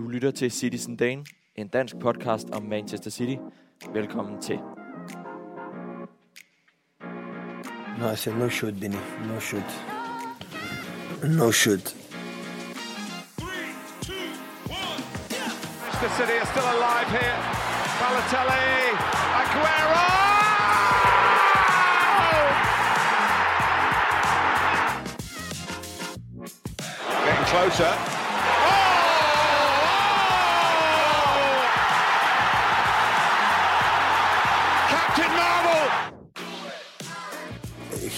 Du lytter til Citizen Dane, en dansk podcast om Manchester City. Velkommen til. No, I said no shoot, Benny. No shoot. No shoot. Manchester City are still alive here. Balotelli, Aguero! Getting closer.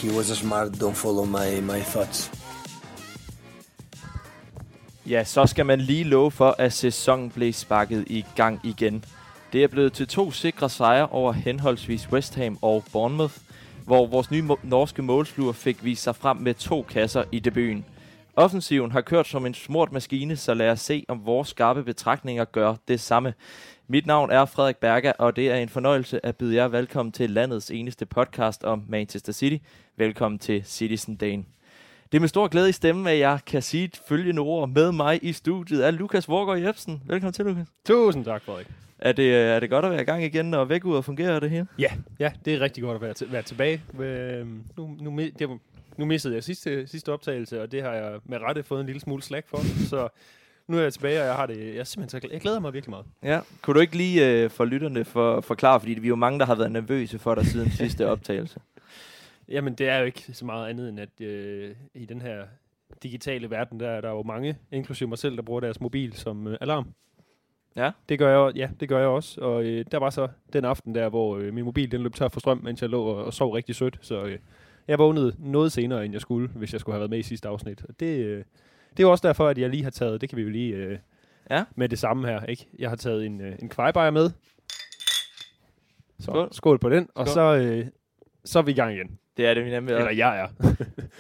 He was a smart. Don't follow my my thoughts. Ja, så skal man lige love for, at sæsonen blev sparket i gang igen. Det er blevet til to sikre sejre over henholdsvis West Ham og Bournemouth, hvor vores nye norske målsluger fik vist sig frem med to kasser i debuten. Offensiven har kørt som en smurt maskine, så lad os se, om vores skarpe betragtninger gør det samme. Mit navn er Frederik Berger, og det er en fornøjelse at byde jer velkommen til landets eneste podcast om Manchester City. Velkommen til Citizen Dane. Det er med stor glæde i stemmen, at jeg kan sige følgende ord med mig i studiet er Lukas Vorgård Jebsen. Velkommen til, Lukas. Tusind tak, Frederik. Er det, er det godt at være i gang igen, og væk ud og fungerer det her? Ja, ja, det er rigtig godt at være, til, være tilbage. Øh, nu, nu, det, nu missede jeg sidste, sidste optagelse, og det har jeg med rette fået en lille smule slag for. Så nu er jeg tilbage, og jeg har det, jeg, er simpelthen så jeg glæder mig virkelig meget. Ja. Kunne du ikke lige øh, for lytterne for, forklare, fordi vi er jo mange, der har været nervøse for dig siden sidste optagelse. Jamen, det er jo ikke så meget andet end, at øh, i den her digitale verden, der er der jo mange, inklusive mig selv, der bruger deres mobil som øh, alarm. Ja. Det gør jeg, ja, det gør jeg også. Og øh, der var så den aften der, hvor øh, min mobil den løb tør for strøm, mens jeg lå og, og sov rigtig sødt. Så øh, jeg vågnede noget senere, end jeg skulle, hvis jeg skulle have været med i sidste afsnit. Og det, øh, det er jo også derfor, at jeg lige har taget, det kan vi jo lige øh, Ja. med det samme her, ikke? Jeg har taget en, øh, en kvejbejer med. Så, Skål. skål på den. Og Skål. så, øh, så er vi i gang igen. Det er det, vi nemlig Eller er. jeg er.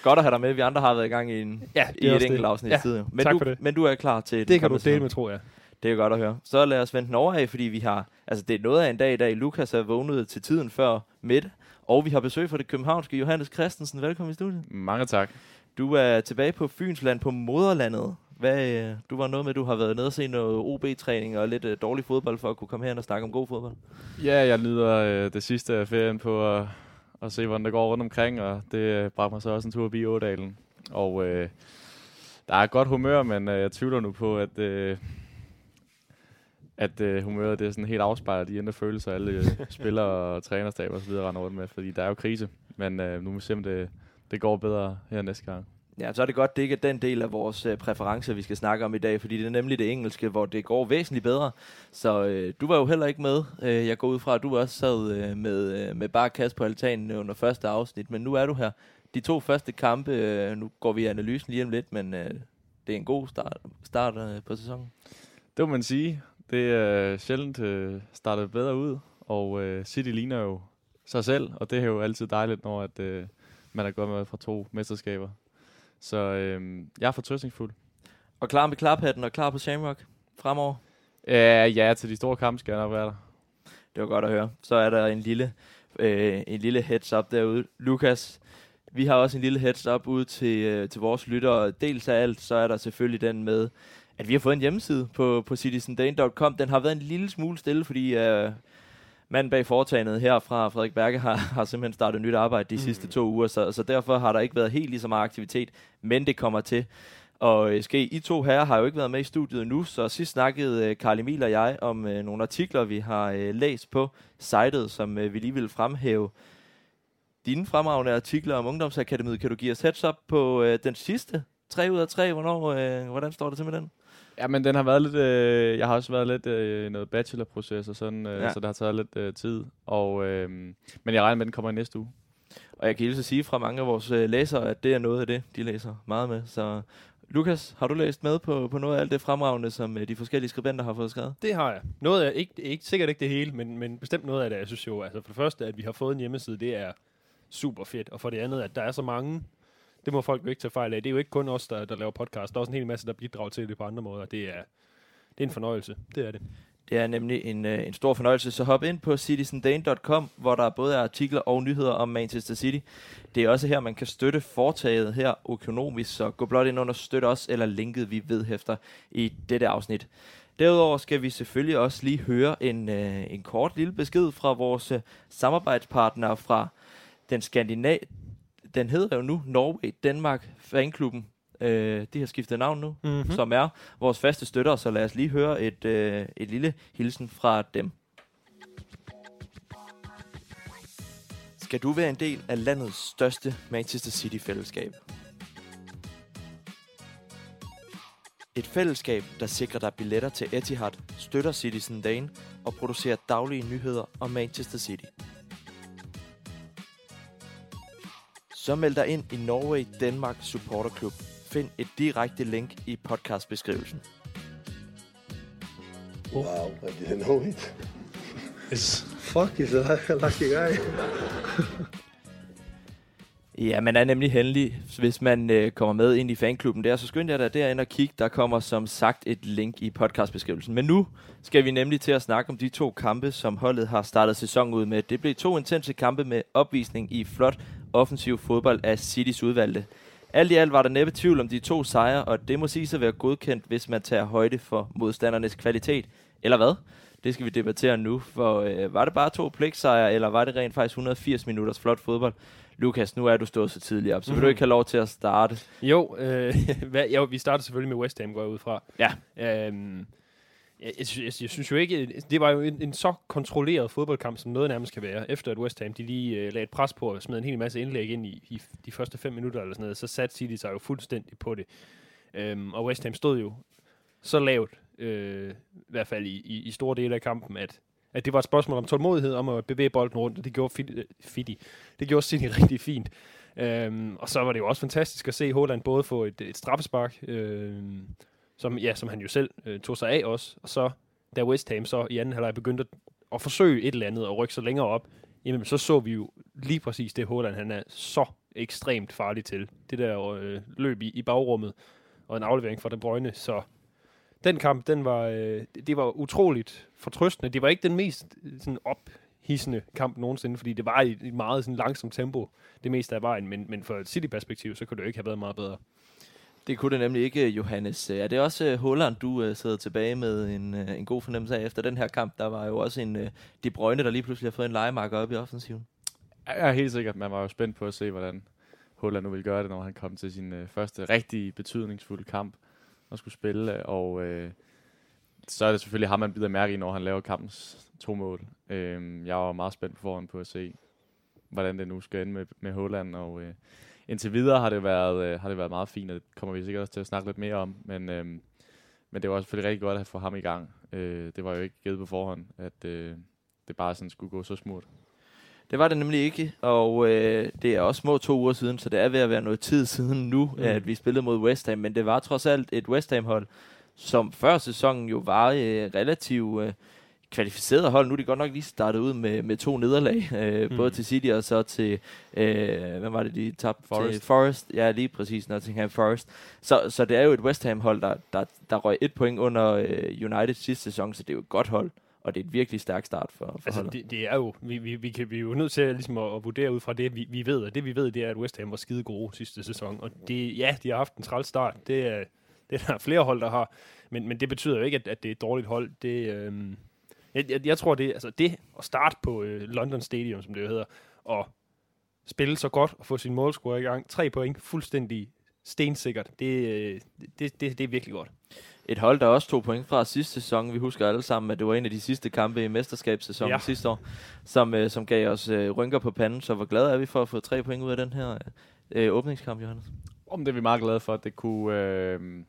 Godt at have dig med. Vi andre har været i gang i, en, Ja, i et enkelt afsnit Ja, tid. Men, tak du, for det. men du er klar til det kan du dele med, tror jeg. Det er godt at høre. Så lad os vente den over af, fordi vi har... Altså, det er noget af en dag i dag. Lukas er vågnet til tiden før midt. Og vi har besøg fra det københavnske Johannes Christensen. Velkommen i studiet. Mange tak. Du er tilbage på Fynsland på moderlandet. Hvad, øh, du var noget med, at du har været nede og se noget OB-træning og lidt øh, dårlig fodbold for at kunne komme her og snakke om god fodbold. Ja, jeg nyder øh, det sidste af ferien på at, at se, hvordan det går rundt omkring, og det øh, bragte mig så også en tur forbi Ådalen. Og øh, der er godt humør, men øh, jeg tvivler nu på, at, øh, at øh, humøret det er sådan helt afspejler de indre følelser, alle øh, spillere og trænerstaber og så videre render rundt med, fordi der er jo krise. Men øh, nu må vi se, om det, det går bedre her næste gang. Ja, så er det godt, det ikke er den del af vores øh, præferencer, vi skal snakke om i dag, fordi det er nemlig det engelske, hvor det går væsentligt bedre. Så øh, du var jo heller ikke med. Øh, jeg går ud fra, at du også sad øh, med, øh, med bare kast på altanen under første afsnit, men nu er du her. De to første kampe, øh, nu går vi i analysen lige om lidt, men øh, det er en god start, start øh, på sæsonen. Det må man sige. Det er sjældent øh, startet bedre ud, og øh, City ligner jo sig selv, og det er jo altid dejligt, når at, øh, man er gået med fra to mesterskaber. Så øh, jeg er fortrøstningsfuld. Og klar med klaphatten og klar på Shamrock fremover. Ja, ja, til de store kampe skal jeg nok være der. Det var godt at høre. Så er der en lille, øh, en lille heads up derude. Lukas, vi har også en lille heads up ud til, øh, til vores lyttere. Dels af alt, så er der selvfølgelig den med, at vi har fået en hjemmeside på, på citizendane.com. Den har været en lille smule stille, fordi øh, manden bag foretagendet her fra Frederik Berge har, har simpelthen startet nyt arbejde de mm. sidste to uger, så, så derfor har der ikke været helt lige så meget aktivitet, men det kommer til. Og øh, ske, I to herrer har jo ikke været med i studiet nu, så sidst snakkede øh, Karl Emil og jeg om øh, nogle artikler, vi har øh, læst på sitet, som øh, vi lige vil fremhæve. Dine fremragende artikler om Ungdomsakademiet, kan du give os heads up på øh, den sidste? 3 ud af 3, hvornår, øh, hvordan står det til med den? Ja, men den har været lidt... Øh, jeg har også været lidt øh, i noget bachelorproces og sådan, øh, Ja. så det har taget lidt øh, tid. Og, øh, men jeg regner med, at den kommer i næste uge. Og jeg kan hilse sige fra mange af vores øh, læsere, at det er noget af det, de læser meget med. Så Lukas, har du læst med på, på noget af alt det fremragende, som øh, de forskellige skribenter har fået skrevet? Det har jeg. Noget af, ikke, ikke, sikkert ikke det hele, men, men bestemt noget af det. Jeg synes jo, altså for det første, at vi har fået en hjemmeside, det er super fedt. Og for det andet, at der er så mange, det må folk jo ikke tage fejl af. Det er jo ikke kun os, der, der laver podcast. Der er også en hel masse, der bidrager til det på andre måder. Det er, det er en fornøjelse. Det er det. Det er nemlig en, øh, en stor fornøjelse, så hop ind på citizendane.com, hvor der både er artikler og nyheder om Manchester City. Det er også her, man kan støtte foretaget her økonomisk, så gå blot ind under støt os, eller linket vi vedhæfter i dette afsnit. Derudover skal vi selvfølgelig også lige høre en, øh, en kort lille besked fra vores øh, samarbejdspartnere fra den skandinav... Den hedder jo nu Norway Danmark Fanklubben. Øh, de har skiftet navn nu, Mm-hmm. som er vores faste støtter, så lad os lige høre et, øh, et lille hilsen fra dem. Skal du være en del af landets største Manchester City-fællesskab? Et fællesskab, der sikrer dig billetter til Etihad, støtter Citizen Dane og producerer daglige nyheder om Manchester City. Så meld dig ind i Norway Danmark Supporter Club. Find et direkte link i podcastbeskrivelsen. Wow, I didn't know it. Fuck, he's a lucky guy. Ja, man er nemlig heldig, hvis man øh, kommer med ind i fanklubben der. Så skynd jer da derind og kig. Der kommer som sagt et link i podcastbeskrivelsen. Men nu skal vi nemlig til at snakke om de to kampe, som holdet har startet sæsonen ud med. Det blev to intense kampe med opvisning i flot offensiv fodbold af Citys udvalgte. Alt i alt var der næppe tvivl om de to sejre, og det må sige sig være godkendt, hvis man tager højde for modstandernes kvalitet. Eller hvad? Det skal vi debattere nu, for øh, var det bare to pligtsejre, eller var det rent faktisk 180 minutters flot fodbold? Lukas, nu er du stået så tidligt op, så vil du Mhm. ikke have lov til at starte. Jo, øh, hvad, jo, vi starter selvfølgelig med West Ham, går jeg ud fra. Ja. Øhm, jeg, jeg, jeg, jeg synes jo ikke, det var jo en, en så kontrolleret fodboldkamp, som noget nærmest kan være. Efter at West Ham de lige øh, lagde et pres på og smed en hel masse indlæg ind i, i de første fem minutter eller sådan noget, så satte City sig jo fuldstændig på det. Øhm, og West Ham stod jo så lavt, øh, i hvert fald i, i, i store dele af kampen, at, at det var et spørgsmål om tålmodighed, om at bevæge bolden rundt, og det gjorde Fidi, øh, Fidi. Det gjorde City rigtig fint. Øhm, og så var det jo også fantastisk at se Holland både få et, et straffespark, øhm, som, ja, som han jo selv øh, tog sig af også, og så da West Ham så i anden halvleg begyndte at, at forsøge et eller andet og rykke sig længere op, jamen så så vi jo lige præcis det Håland, han er så ekstremt farlig til. Det der øh, løb i, i bagrummet og en aflevering fra De Bruyne, så den kamp, den var, øh, det- var utroligt fortrøstende. Det var ikke den mest øh, sådan ophissende kamp nogensinde, fordi det var i et meget sådan, langsomt tempo det meste af vejen, men, men fra et City-perspektiv, så kunne det jo ikke have været meget bedre. Det kunne det nemlig ikke, øh, Johannes. Øh, er det også øh, Holland, du sidder tilbage med en, en god fornemmelse af efter den her kamp? Der var jo også en De Bruyne, der lige pludselig har fået en legemarker op i offensiven. Jeg er helt sikkert, man var jo spændt på at se, hvordan Holland nu ville gøre det, når han kom til sin første rigtig betydningsfulde kamp og skulle spille. Og øh, så er det selvfølgelig ham, man bider mærke i, når han laver kampens to mål. Øh, jeg var meget spændt på forhånd på at se, hvordan det nu skal ende med, med Holland. Og øh, indtil videre har det, været, øh, har det været meget fint, og det kommer vi sikkert også til at snakke lidt mere om. Men, øh, men det var selvfølgelig rigtig godt at få ham i gang. Øh, det var jo ikke givet på forhånd, at øh, det bare sådan skulle gå så smurt. Det var det nemlig ikke, og øh, det er også små to uger siden, så det er ved at være noget tid siden nu, mm. At vi spillede mod West Ham. Men det var trods alt et West Ham-hold, som før sæsonen jo var øh, relativt øh, kvalificeret hold. Nu er de godt nok lige startet ud med, med to nederlag, øh, mm. Både til City og så til, øh, hvem var det, de tabte Forest. til? Forest. Ja, lige præcis, Nottingham Forest. Så, så det er jo et West Ham-hold, der, der, der røg et point under øh, United sidste sæson, så det er jo et godt hold. Og det er et virkelig stærkt start for, for Altså, holdet. det, det er jo, vi, vi, vi, kan, vi er jo nødt til at, ligesom at, at vurdere ud fra det, vi, vi ved. Og det vi ved, det er, at West Ham var skide gode sidste sæson. Og det, ja, de har haft en træls start. Det er, det er der flere hold, der har. Men, men det betyder jo ikke, at, at det er et dårligt hold. Det, øhm, jeg, jeg, jeg tror, det, altså det at starte på øh, London Stadium, som det jo hedder, og spille så godt og få sin målscore i gang. Tre point, fuldstændig stensikkert. Det, øh, det, det, det er virkelig godt. Et hold, der også tog point fra sidste sæson. Vi husker alle sammen, at det var en af de sidste kampe i mesterskabssæsonen ja. Ja. sidste år, som, øh, som gav os øh, rynker på panden. Så hvor glade er vi for at få tre point ud af den her øh, åbningskamp, Johannes? Om det er vi meget glade for, at det kunne... Øh,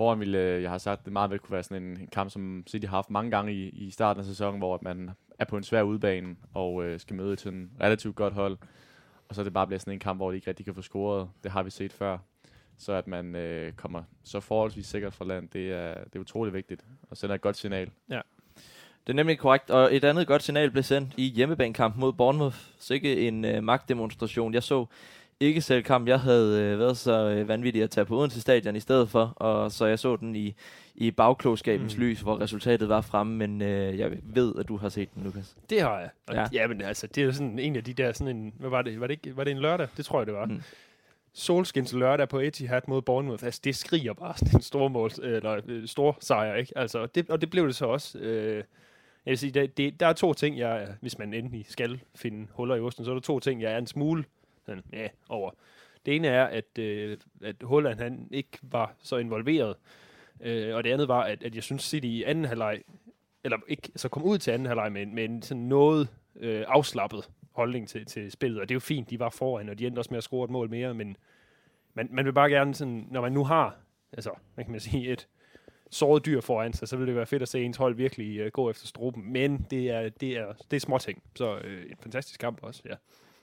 foran ville øh, jeg har sagt, det meget vel kunne være sådan en, en kamp, som City har haft mange gange i, i starten af sæsonen, hvor at man er på en svær udbane og øh, skal møde et sådan relativt godt hold. Og så er det bare bliver sådan en kamp, hvor de ikke rigtig kan få scoret. Det har vi set før. Så at man øh, kommer så forholdsvis sikkert fra land, det er, det er utrolig vigtigt. Og sender et godt signal. Ja. Det er nemlig korrekt, og et andet godt signal blev sendt i hjemmebanekamp mod Bournemouth. Så ikke en øh, magtdemonstration. Jeg så ikke selv kamp. Jeg havde øh, været så øh, vanvittig at tage på Odense Stadion i stedet for, og så jeg så den i, i bagklogskabens mm. Lys, hvor resultatet var fremme, men øh, jeg ved, at du har set den, Lukas. Det har jeg. Og Ja. ja. men altså, det er jo sådan en af de der, sådan en, hvad var det, var det, ikke, var det en lørdag? Det tror jeg, det var. Mm. Mm. Solskins lørdag på Etihad mod Bournemouth, altså det skriger bare sådan en stor, mål, eller, øh, stor sejr, ikke? Altså, det, og det blev det så også. Øh, jeg vil sige, det, det, der er to ting, jeg, hvis man endelig skal finde huller i osten, så er der to ting, jeg er en smule sådan, ja, over. Det ene er, at, øh, at Holland han ikke var så involveret, øh, og det andet var, at, at jeg synes City i anden halvleg, eller ikke, så kom ud til anden halvleg med, med en sådan noget øh, afslappet holdning til, til spillet, og det er jo fint, de var foran, og de endte også med at score et mål mere, men man, man vil bare gerne sådan, når man nu har, altså, hvad kan man sige, et såret dyr foran sig, så vil det være fedt at se ens hold virkelig øh, gå efter struben, men det er, det er, det er småting, så øh, en fantastisk kamp også, ja.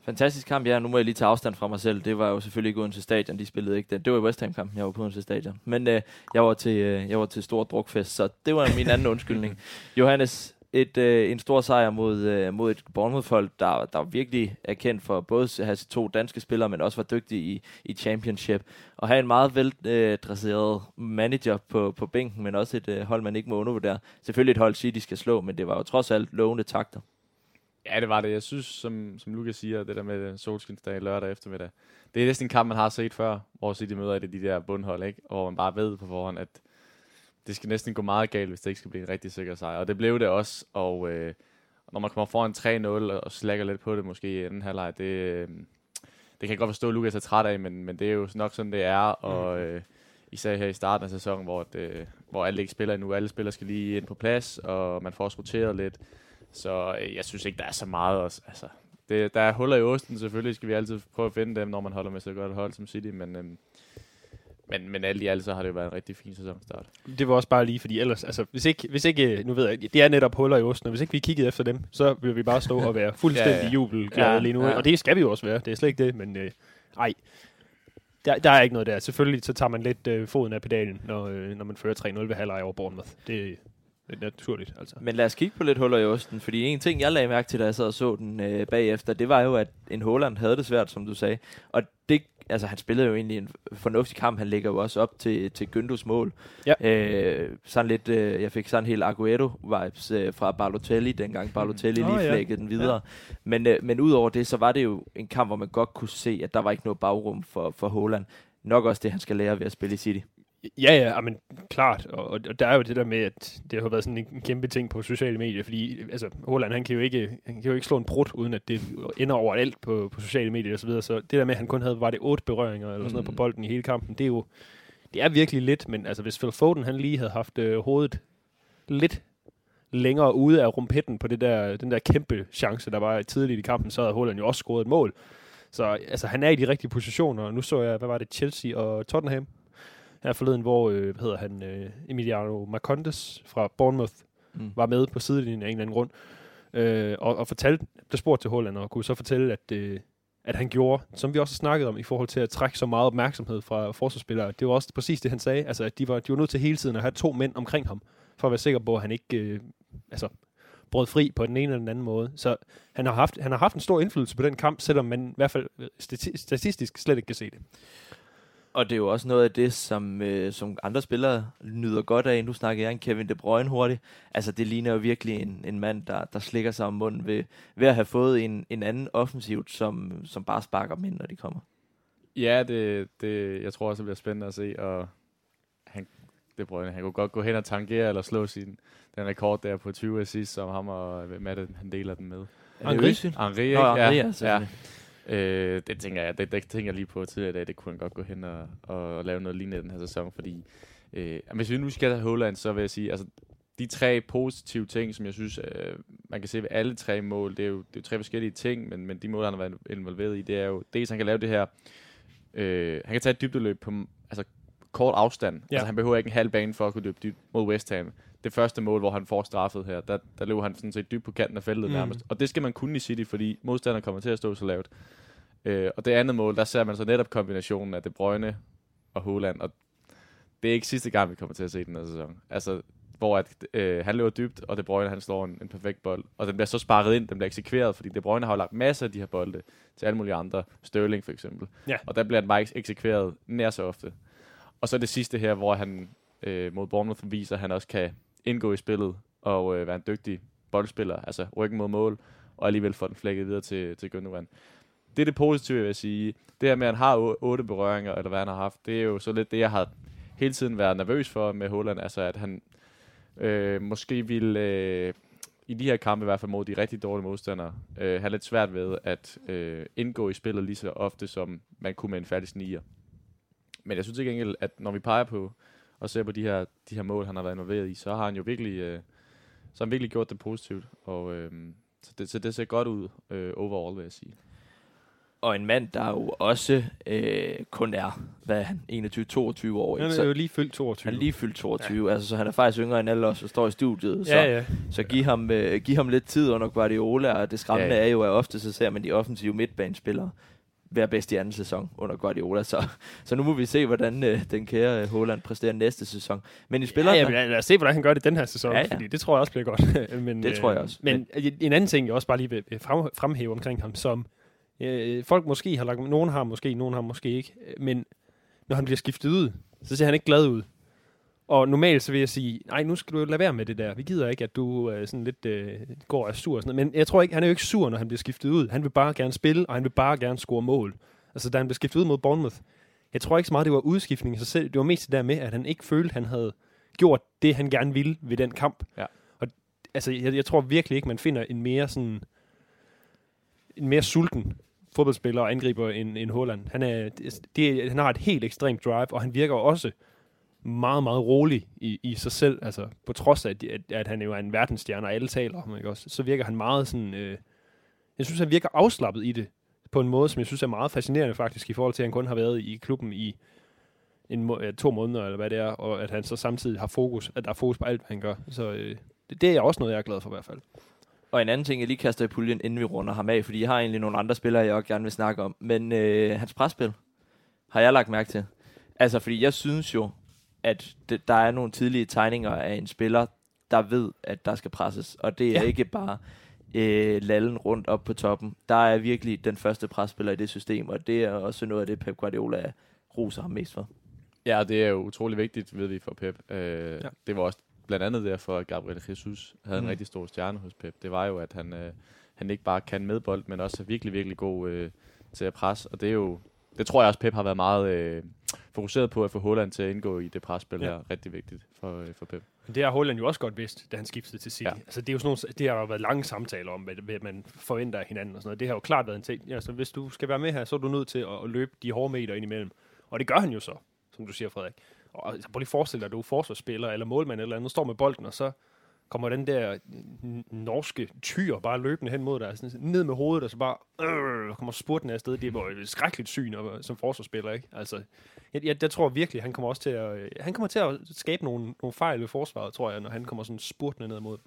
Fantastisk kamp, ja. Nu må jeg lige tage afstand fra mig selv. Det var jo selvfølgelig ikke Odense Stadion, de spillede ikke den. Det var West Ham-kampen, jeg var på Odense Stadion. Men øh, jeg, var til, øh, jeg var til stor drukfest, så det var min anden undskyldning. Johannes, et, øh, en stor sejr mod, øh, mod et Bournemouth-hold, der, der virkelig er kendt for både at have to danske spillere, men også var dygtige i, i championship. Og have en meget veldresseret øh, manager på, på bænken, men også et øh, hold, man ikke må undervurdere. Selvfølgelig et hold, City skal slå, men det var jo trods alt lovende takter. Ja, det var det. Jeg synes, som, som Lukas siger, det der med solskinsdag lørdag eftermiddag, det er næsten en kamp, man har set før, hvor City møder et af de der bundhold, ikke? hvor man bare ved på forhånd, at det skal næsten gå meget galt, hvis det ikke skal blive en rigtig sikker sejr. Og det blev det også, og øh, når man kommer foran 3-0 og slækker lidt på det måske i den her leg, det, øh, det kan jeg godt forstå, at Lukas er træt af, men, men det er jo nok sådan, det er, og øh, især her i starten af sæsonen, hvor, det, hvor alle ikke spiller endnu, alle spillere skal lige ind på plads, og man får også roteret lidt, så øh, jeg synes ikke, der er så meget også, altså, det, der er huller i osten, selvfølgelig skal vi altid prøve at finde dem, når man holder med så godt hold som City, men... Øh, men, men alt i alt, så har det jo været en rigtig fin sæsonstart. Det var også bare lige, fordi ellers, altså, hvis ikke, hvis ikke, nu ved jeg, det er netop huller i osten, og hvis ikke vi kiggede efter dem, så vil vi bare stå og være fuldstændig ja, ja. jubelglade ja, lige nu, ja. og det skal vi jo også være, det er slet ikke det, men øh, ej, der, der er ikke noget der. Selvfølgelig så tager man lidt øh, foden af pedalen, når, øh, når man fører 3-0 ved halvleg over Bournemouth. Det, det er naturligt, altså. Men lad os kigge på lidt huller i osten, fordi en ting, jeg lagde mærke til, da jeg sad og så den øh, bagefter, det var jo, at en Holland havde det svært, som du sagde. Og det altså han spillede jo egentlig en fornuftig kamp. Han ligger jo også op til, til Gøndus mål. Ja. Øh, sådan lidt, øh, jeg fik sådan helt Aguero-vibes øh, fra Balotelli, dengang Balotelli oh, lige ja. flækkede den videre. Ja. Men, øh, men udover det, så var det jo en kamp, hvor man godt kunne se, at der var ikke noget bagrum for, for Holland. Nok også det, han skal lære ved at spille i City. Ja, ja, men klart. Og, og der er jo det der med, at det har været sådan en kæmpe ting på sociale medier, fordi altså, Holland, han kan jo ikke, han kan jo ikke slå en brud, uden at det ender overalt på, på sociale medier og så videre. Så det der med, at han kun havde, var det otte berøringer eller sådan noget på mm. bolden i hele kampen, det er jo, det er virkelig lidt, men altså hvis Phil Foden, han lige havde haft øh, hovedet lidt længere ude af rumpetten på det der, den der kæmpe chance, der var tidligt i kampen, så havde Holland jo også scoret et mål. Så altså, han er i de rigtige positioner. Nu så jeg, hvad var det, Chelsea og Tottenham, her forleden, hvor øh, hvad hedder han, øh, Emiliano Marcondes fra Bournemouth mm. var med på sidelinjen af en eller anden grund, øh, og, og fortalte, der spurgte til Holland, og kunne så fortælle, at, øh, at han gjorde, som vi også har snakket om, i forhold til at trække så meget opmærksomhed fra forsvarsspillere. Det var også præcis det, han sagde, altså at de var, de var nødt til hele tiden at have to mænd omkring ham, for at være sikker på, at han ikke øh, altså, brød fri på den ene eller den anden måde. Så han har, haft, han har haft en stor indflydelse på den kamp, selvom man i hvert fald statistisk slet ikke kan se det. Og det er jo også noget af det, som, øh, som andre spillere nyder godt af. Nu snakker jeg en Kevin De Bruyne hurtigt. Altså, det ligner jo virkelig en, en mand, der, der slikker sig om munden ved, ved at have fået en, en anden offensivt, som, som bare sparker dem ind, når de kommer. Ja, det, det, jeg tror også, det bliver spændende at se. Og han, De Bruyne, han kunne godt gå hen og tangere eller slå sin, den rekord der på 20 assist, som ham og Matte, han deler den med. Henri? Henri, ikke? Nå, Henri, ja, ja. Øh, det tænker jeg, det, det tænker jeg lige på tidligere i dag, det kunne han godt gå hen og, og lave noget lignende den her sæson, fordi øh, hvis vi nu skal have Holland, så vil jeg sige, altså de tre positive ting, som jeg synes, øh, man kan se ved alle tre mål, det er jo, det er jo tre forskellige ting, men, men de mål, han har været involveret i, det er jo, dels han kan lave det her, øh, han kan tage et dybdeløb på altså, kort afstand. Ja. Altså, han behøver ikke en halv bane for at kunne løbe dybt mod West Ham. Det første mål, hvor han får straffet her, der, der løber han sådan set dybt på kanten af feltet mm. nærmest. Og det skal man kunne i City, fordi modstanderen kommer til at stå så lavt. Øh, og det andet mål, der ser man så netop kombinationen af De Bruyne og Holland, og det er ikke sidste gang, vi kommer til at se den her sæson. Altså, hvor at, øh, han løber dybt, og De Bruyne han slår en, en perfekt bold. Og den bliver så sparret ind, den bliver eksekveret, fordi De Bruyne har jo lagt masser af de her bolde til alle mulige andre. Sterling for eksempel. Ja. Og der bliver den bare eksekveret nær så ofte. Og så det sidste her, hvor han øh, mod Bournemouth viser, at han også kan indgå i spillet og øh, være en dygtig boldspiller, altså ryggen mod mål, og alligevel få den flækket videre til, til Gündogan det er det positive, jeg vil sige. Det her med, at han har otte berøringer, eller hvad han har haft, det er jo så lidt det, jeg har hele tiden været nervøs for med Holland. Altså, at han øh, måske ville, øh, i de her kampe, i hvert fald mod de rigtig dårlige modstandere, øh, have lidt svært ved at øh, indgå i spillet lige så ofte, som man kunne med en færdig sniger. Men jeg synes ikke enkelt, at når vi peger på og ser på de her, de her mål, han har været involveret i, så har han jo virkelig, øh, så har han virkelig gjort det positivt. Og, øh, så, det, så det ser godt ud øh, overall, vil jeg sige. Og en mand, der jo også øh, kun er, hvad er han, 21-22 år. Han er jo lige fyldt 22. han er lige fyldt 22, ja. altså, så han er faktisk yngre end alle os, der står i studiet. Så, Ja, ja. så giv, ham, øh, giv ham lidt tid under Guardiola, og det skræmmende ja, ja. er jo, at ofte så ser man de offensive midtbanespillere være bedst i anden sæson under Guardiola. Så, så nu må vi se, hvordan øh, den kære øh, Holland præsterer næste sæson. Men i spiller Ja, ja, men lad os se, hvordan han gør det den her sæson, Ja, ja, fordi det tror jeg også bliver godt. men, Det tror jeg også. Men, men en anden ting, jeg også bare lige vil vil frem, fremhæve omkring ham, som øh, folk måske har lagt, nogen har måske, nogen har måske ikke, øh, men når han bliver skiftet ud, så ser han ikke glad ud. Og normalt så vil jeg sige, nej, nu skal du lade være med det der. Vi gider ikke, at du øh, sådan lidt øh, går og er sur og sådan noget. Men jeg tror ikke, han er jo ikke sur, når han bliver skiftet ud. Han vil bare gerne spille, og han vil bare gerne score mål. Altså, da han blev skiftet ud mod Bournemouth, jeg tror ikke så meget, det var udskiftning i sig selv. Det var mest det der med, at han ikke følte, at han havde gjort det, han gerne ville ved den kamp. Ja. Og altså, jeg, jeg tror virkelig ikke, man finder en mere sådan en mere sulten fodboldspiller og angriber end, end Holland. Han, er, det, han har et helt ekstremt drive, og han virker også meget, meget rolig i, i sig selv. Altså, på trods af, at, at, at han jo er en verdensstjerne, og alle taler om, ikke også, så virker han meget sådan... Øh, jeg synes, han virker afslappet i det, på en måde, som jeg synes er meget fascinerende faktisk, i forhold til, at han kun har været i klubben i en må- ja, to måneder, eller hvad det er, og at han så samtidig har fokus, at der er fokus på alt, hvad han gør. Så øh, det, det er også noget, jeg er glad for i hvert fald. Og en anden ting, jeg lige kaster i puljen, inden vi runder ham af, fordi jeg har egentlig nogle andre spillere, jeg også gerne vil snakke om. Men øh, hans presspil har jeg lagt mærke til. Altså, fordi jeg synes jo, at det, der er nogle tidlige tegninger af en spiller, der ved, at der skal presses. Og det er Ja. ikke bare øh, lallen rundt op på toppen. Der er virkelig den første presspiller i det system, og det er også noget af det, Pep Guardiola roser ham mest for. Ja, det er jo utrolig vigtigt, ved vi, for Pep. Øh, Ja. Det var også blandt andet derfor, at Gabriel Jesus havde. Mm. en rigtig stor stjerne hos Pep. Det var jo, at han, øh, han ikke bare kan med bold, men også er virkelig, virkelig god øh, til at presse. Og det er jo, det tror jeg også, Pep har været meget øh, fokuseret på at få Holland til at indgå i det presspil Ja. her. Rigtig vigtigt for, øh, for Pep. Men det har Holland jo også godt vidst, da han skiftede til City. Ja. Altså, det, er jo sådan nogle, det har jo været lange samtaler om, hvad, hvad man forventer af hinanden og sådan noget. Det har jo klart været en ting. Altså, hvis du skal være med her, så er du nødt til at, at løbe de hårde meter ind imellem. Og det gør han jo så, som du siger, Frederik. Og altså, prøv lige at forestille dig, at du er forsvarsspiller eller målmand eller andet, står med bolden, og så kommer den der norske tyr bare løbende hen mod dig, sådan, ned med hovedet, og så bare øh, kommer spurten afsted. Det var et skrækkeligt syn og, som forsvarsspiller, ikke? Altså, jeg, jeg, jeg tror virkelig, han kommer også til at, øh, han kommer til at skabe nogle, nogle fejl ved forsvaret, tror jeg, når han kommer sådan spurtende ned mod.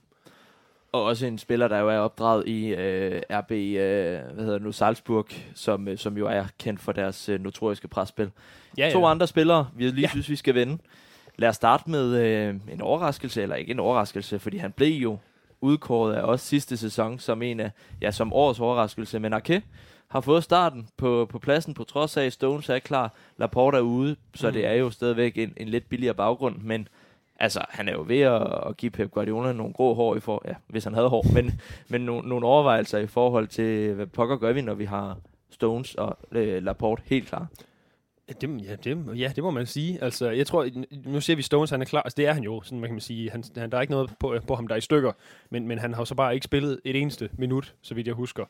Og også en spiller, der jo er opdraget i øh, RB, øh, hvad hedder nu, Salzburg, som, øh, som jo er kendt for deres øh, notoriske presspil. Ja, To andre spillere, vi lige Ja. ja. synes, vi skal vende. Lad os starte med øh, en overraskelse, eller ikke en overraskelse, fordi han blev jo udkåret af os sidste sæson som en af, ja, som årets overraskelse. Men Arke har fået starten på, på pladsen, på trods af, at Stones er klar. Laporte er ude, så mm. det er jo stadigvæk en, en lidt billigere baggrund, men altså, han er jo ved at, at give Pep Guardiola nogle grå hår, i for, ja, hvis han havde hår, men, men no, nogle overvejelser i forhold til, hvad pokker gør vi, når vi har Stones og øh, Laporte helt klar. Ja, det, ja, det, ja, det må man sige. Altså, jeg tror, nu ser vi Stones, han er klar. Altså, det er han jo, sådan man kan man sige. Han, han, der er ikke noget på, på ham, der er i stykker. Men, men han har jo så bare ikke spillet et eneste minut, så vidt jeg husker.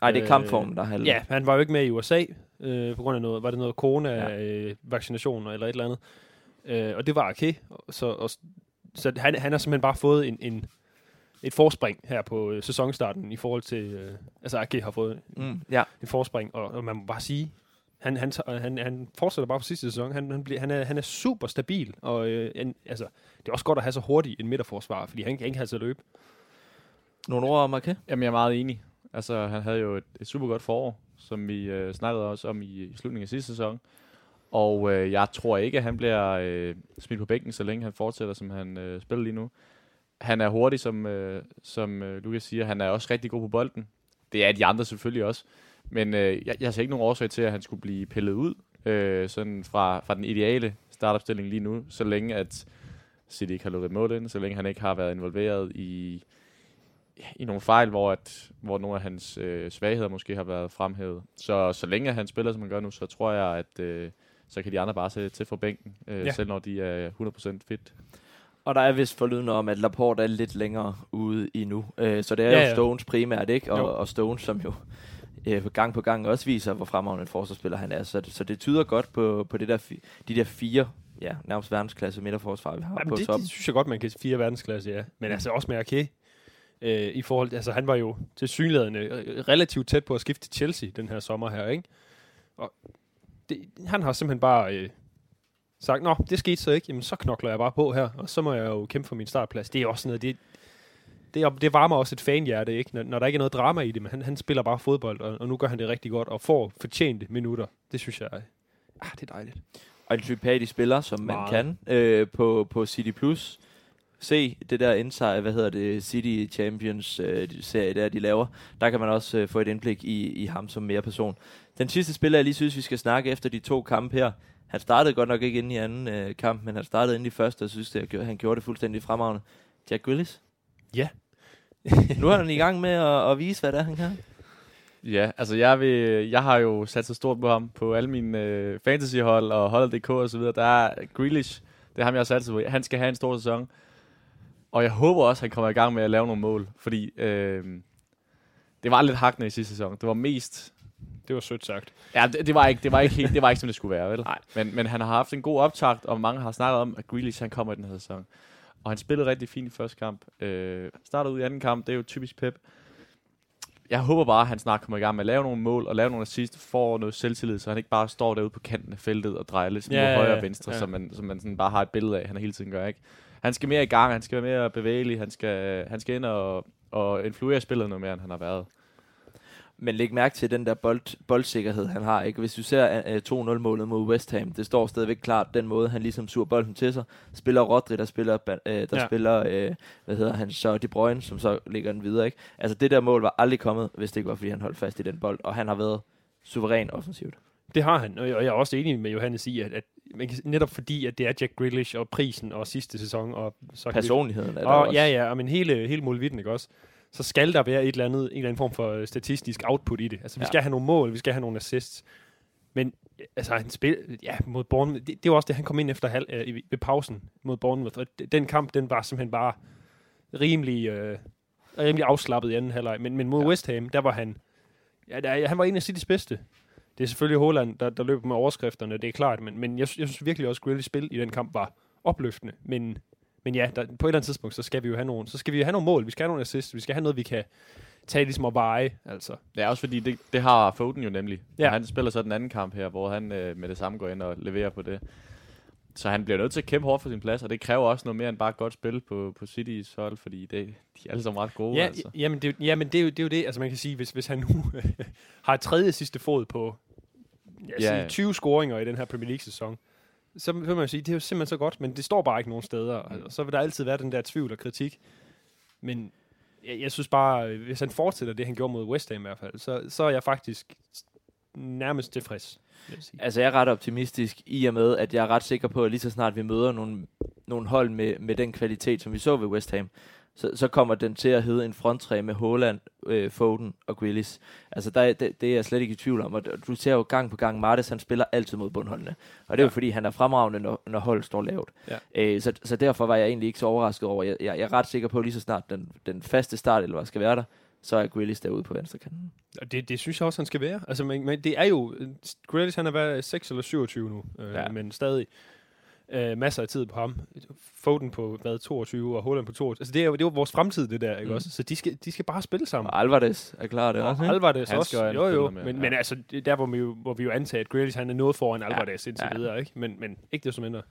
Nej, det er Øh, kampformen, der har Ja, han var jo ikke med i USA, øh, på grund af noget, var det noget corona-vaccinationer eller et eller andet. Øh, og det var okay. Så, og, så han, han har simpelthen bare fået en, en, et forspring her på øh, sæsonstarten i forhold til, øh, altså Ake har fået Mm, ja. et forspring, og, og man må bare sige, han, han, han, han fortsætter bare på sidste sæson. Han, han, bliver, han, er, han er super stabil, og øh, en, altså, det er også godt at have så hurtigt en midterforsvar, fordi han kan ikke have til at løbe. Nogle ord om Arke? Jamen, jeg er meget enig. Altså, han havde jo et, et super godt forår, som vi øh, snakkede også om i, i slutningen af sidste sæson. Og øh, jeg tror ikke, at han bliver øh, smidt på bænken, så længe han fortsætter, som han øh, spiller lige nu. Han er hurtig, som, øh, som øh, Lukas siger. Han er også rigtig god på bolden. Det er de andre selvfølgelig også. Men øh, jeg, jeg ser ikke nogen årsag til, at han skulle blive pillet ud øh, sådan fra, fra den ideale startopstilling lige nu, så længe at City ikke har lukket mål ind, så længe han ikke har været involveret i, i nogle fejl, hvor, at, hvor nogle af hans øh, svagheder måske har været fremhævet. Så så længe han spiller, som han gør nu, så tror jeg, at øh, så kan de andre bare sætte til fra bænken, øh, Ja. selv når de er 100% fit. Og der er vist forlydende om, at Laporte er lidt længere ude endnu. Øh, så det er Ja, jo ja. Stones primært, ikke? Jo. Og, og Stones, som jo øh, gang på gang også viser, hvor fremragende en forsvarsspiller han er. Så, så det tyder godt på, på det der fi, de der fire, ja, nærmest verdensklasse midterforsvar, vi har Ja, på det, top. det, synes jeg godt, man kan fire verdensklasse, ja. Men altså også med Arke. Øh, I forhold, altså han var jo til synlædende relativt tæt på at skifte til Chelsea den her sommer her, ikke? Og det, han har simpelthen bare øh, sagt, nå, det skete så ikke, jamen så knokler jeg bare på her, og så må jeg jo kæmpe for min startplads. Det er også noget, det, det, det varmer også et fanhjerte, ikke? Når, når der ikke er noget drama i det, men han, han spiller bare fodbold, og, og nu gør han det rigtig godt, og får fortjente minutter. Det synes jeg, ah, det er dejligt. Og en sympatisk spiller, som man Meget. kan øh, på, på City Plus. Se det der insight, hvad hedder det, City Champions øh, serie der, de laver. Der kan man også øh, få et indblik i, i ham som mere person. Den sidste spiller, jeg lige synes, vi skal snakke efter de to kampe her. Han startede godt nok ikke inde i anden øh, kamp, men han startede inde i første, og synes, det, han gjorde det fuldstændig fremragende. Jack Willis. Ja. nu er han i gang med at, at vise, hvad det er, han kan. Ja, altså jeg, vil, jeg har jo sat så stort på ham på alle mine øh, fantasyhold og holdet.dk og så videre. Der er Grealish, det er ham, jeg har sat på. Han skal have en stor sæson. Og jeg håber også, at han kommer i gang med at lave nogle mål, fordi øh, det var lidt hakkende i sidste sæson. Det var mest... Det var sødt sagt. Ja, det, det, var ikke, det, var ikke helt, det var ikke, som det skulle være, vel? Nej. Men, men han har haft en god optakt, og mange har snakket om, at Grealish han kommer i den her sæson. Og han spillede rigtig fint i første kamp. Øh, startede ud i anden kamp, det er jo typisk Pep. Jeg håber bare, at han snart kommer i gang med at lave nogle mål og lave nogle assist, får noget selvtillid, så han ikke bare står derude på kanten af feltet og drejer lidt Ja, ja, ja, højre og venstre, Ja. som man, som man sådan bare har et billede af, han hele tiden gør, ikke? Han skal mere i gang, han skal være mere bevægelig, han skal, han skal ind og, og influere spillet noget mere, end han har været. Men læg mærke til den der bold, boldsikkerhed, han har. ikke. Hvis du ser uh, 2-0-målet mod West Ham, det står stadigvæk klart den måde, han ligesom suger bolden til sig. Spiller Rodri, der spiller, uh, der Ja. spiller uh, hvad hedder han, så De Bruyne, som så ligger den videre. ikke. Altså det der mål var aldrig kommet, hvis det ikke var, fordi han holdt fast i den bold. Og han har været suveræn offensivt. Det har han, og jeg er også enig med Johannes i, at, at man kan, netop fordi, at det er Jack Grealish og prisen og sidste sæson, og så kan vi, Personligheden er der og, også. ja, ja, og men hele, hele målvitten, ikke også? Så skal der være et eller andet, en eller anden form for øh, statistisk output i det. Altså, vi Ja. skal have nogle mål, vi skal have nogle assists. Men altså, han spil, ja, mod Bournemouth, det, det var også det, han kom ind efter halv, øh, i- ved pausen mod Bournemouth. Og den kamp, den var simpelthen bare rimelig, øh, rimelig afslappet i anden halvleg. Men, men mod ja. West Ham, der var han, ja, der, han var en af Citys bedste. Det er selvfølgelig Holland, der, der løber med overskrifterne, det er klart, men, men jeg, jeg synes virkelig også, at Grealish spil i den kamp var opløftende. Men, men ja, der, på et eller andet tidspunkt, så skal vi jo have nogle, så skal vi jo have nogle mål, vi skal have nogle assists, vi skal have noget, vi kan tage ligesom at veje, altså. Det er også fordi, det, det har Foden jo nemlig. Ja. Ja. Han spiller så den anden kamp her, hvor han øh, med det samme går ind og leverer på det. Så han bliver nødt til at kæmpe hårdt for sin plads, og det kræver også noget mere end bare et godt spil på, på City's hold, fordi det, de er alle sammen ret gode. Ja, altså. jamen, det, er jo- jamen det, er jo, det er jo det, altså man kan sige, hvis, hvis han nu har tredje sidste fod på jeg Ja, ja, ja. 20 scoringer i den her Premier League-sæson, så vil man jo sige, det er jo simpelthen så godt, men det står bare ikke nogen steder. Mm. Altså, så vil der altid være den der tvivl og kritik. Men jeg, jeg synes bare, hvis han fortsætter det, han gjorde mod West Ham i hvert fald, så, så er jeg faktisk nærmest tilfreds. jeg. Altså jeg er ret optimistisk i og med, at jeg er ret sikker på, at lige så snart vi møder nogle, nogle hold med, med den kvalitet, som vi så ved West Ham, så, så kommer den til at hedde en fronttræ med Holland, øh, Foden og Grealish. Altså der, er- det, det er jeg slet ikke i tvivl om, og du ser jo gang på gang, Martes han spiller altid mod bundholdene. Og det er Ja. jo fordi, han er fremragende, når, når holdet står lavt. Ja. Øh, så, så derfor var jeg egentlig ikke så overrasket over. Jeg, jeg, jeg er ret sikker på, at lige så snart den, den faste start, eller hvad skal være der, så er Grealish derude på venstre kanten. Og det, det synes jeg også, han skal være. Altså, men, men det er jo... Grealish, han er været 6 eller 27 nu, øh. Ja. men stadig øh, masser af tid på ham. Foden på, hvad, 22, og Holland på 22. Altså, det er jo, det er vores fremtid, det der, ikke Mm. også? Så de skal, de skal bare spille sammen. Og Alvarez er klar det Og også, ikke? Alvarez Han også. jo Jo, med, Men, ja. men altså, er der, hvor vi jo, hvor vi jo antager, at Grealish, han er noget foran Alvarez indtil ja. videre, ikke? Men, men ikke desto mindre.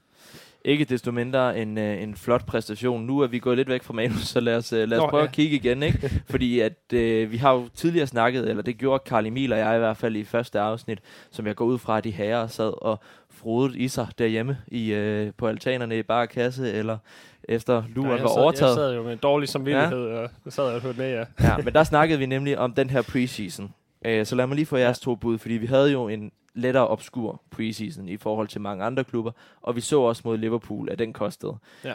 Ikke desto mindre en, øh, en flot præstation. Nu er vi gået lidt væk fra manus, så lad os, øh, lad os Nå, prøve ja. at kigge igen. Ikke? Fordi at, øh, vi har jo tidligere snakket, eller det gjorde Karl Emil og jeg i hvert fald i første afsnit, som jeg går ud fra, at de herrer sad og frodet i sig derhjemme i, øh, på altanerne i bare kasse, eller efter luren jeg var sad, overtaget. Jeg sad jo med en dårlig samvittighed, ja. og så sad jeg og hørte med, ja. Ja, men der snakkede vi nemlig om den her preseason. Øh, så lad mig lige få jeres to bud, fordi vi havde jo en lettere obskur preseason i forhold til mange andre klubber, og vi så også mod Liverpool, at den kostede. Ja.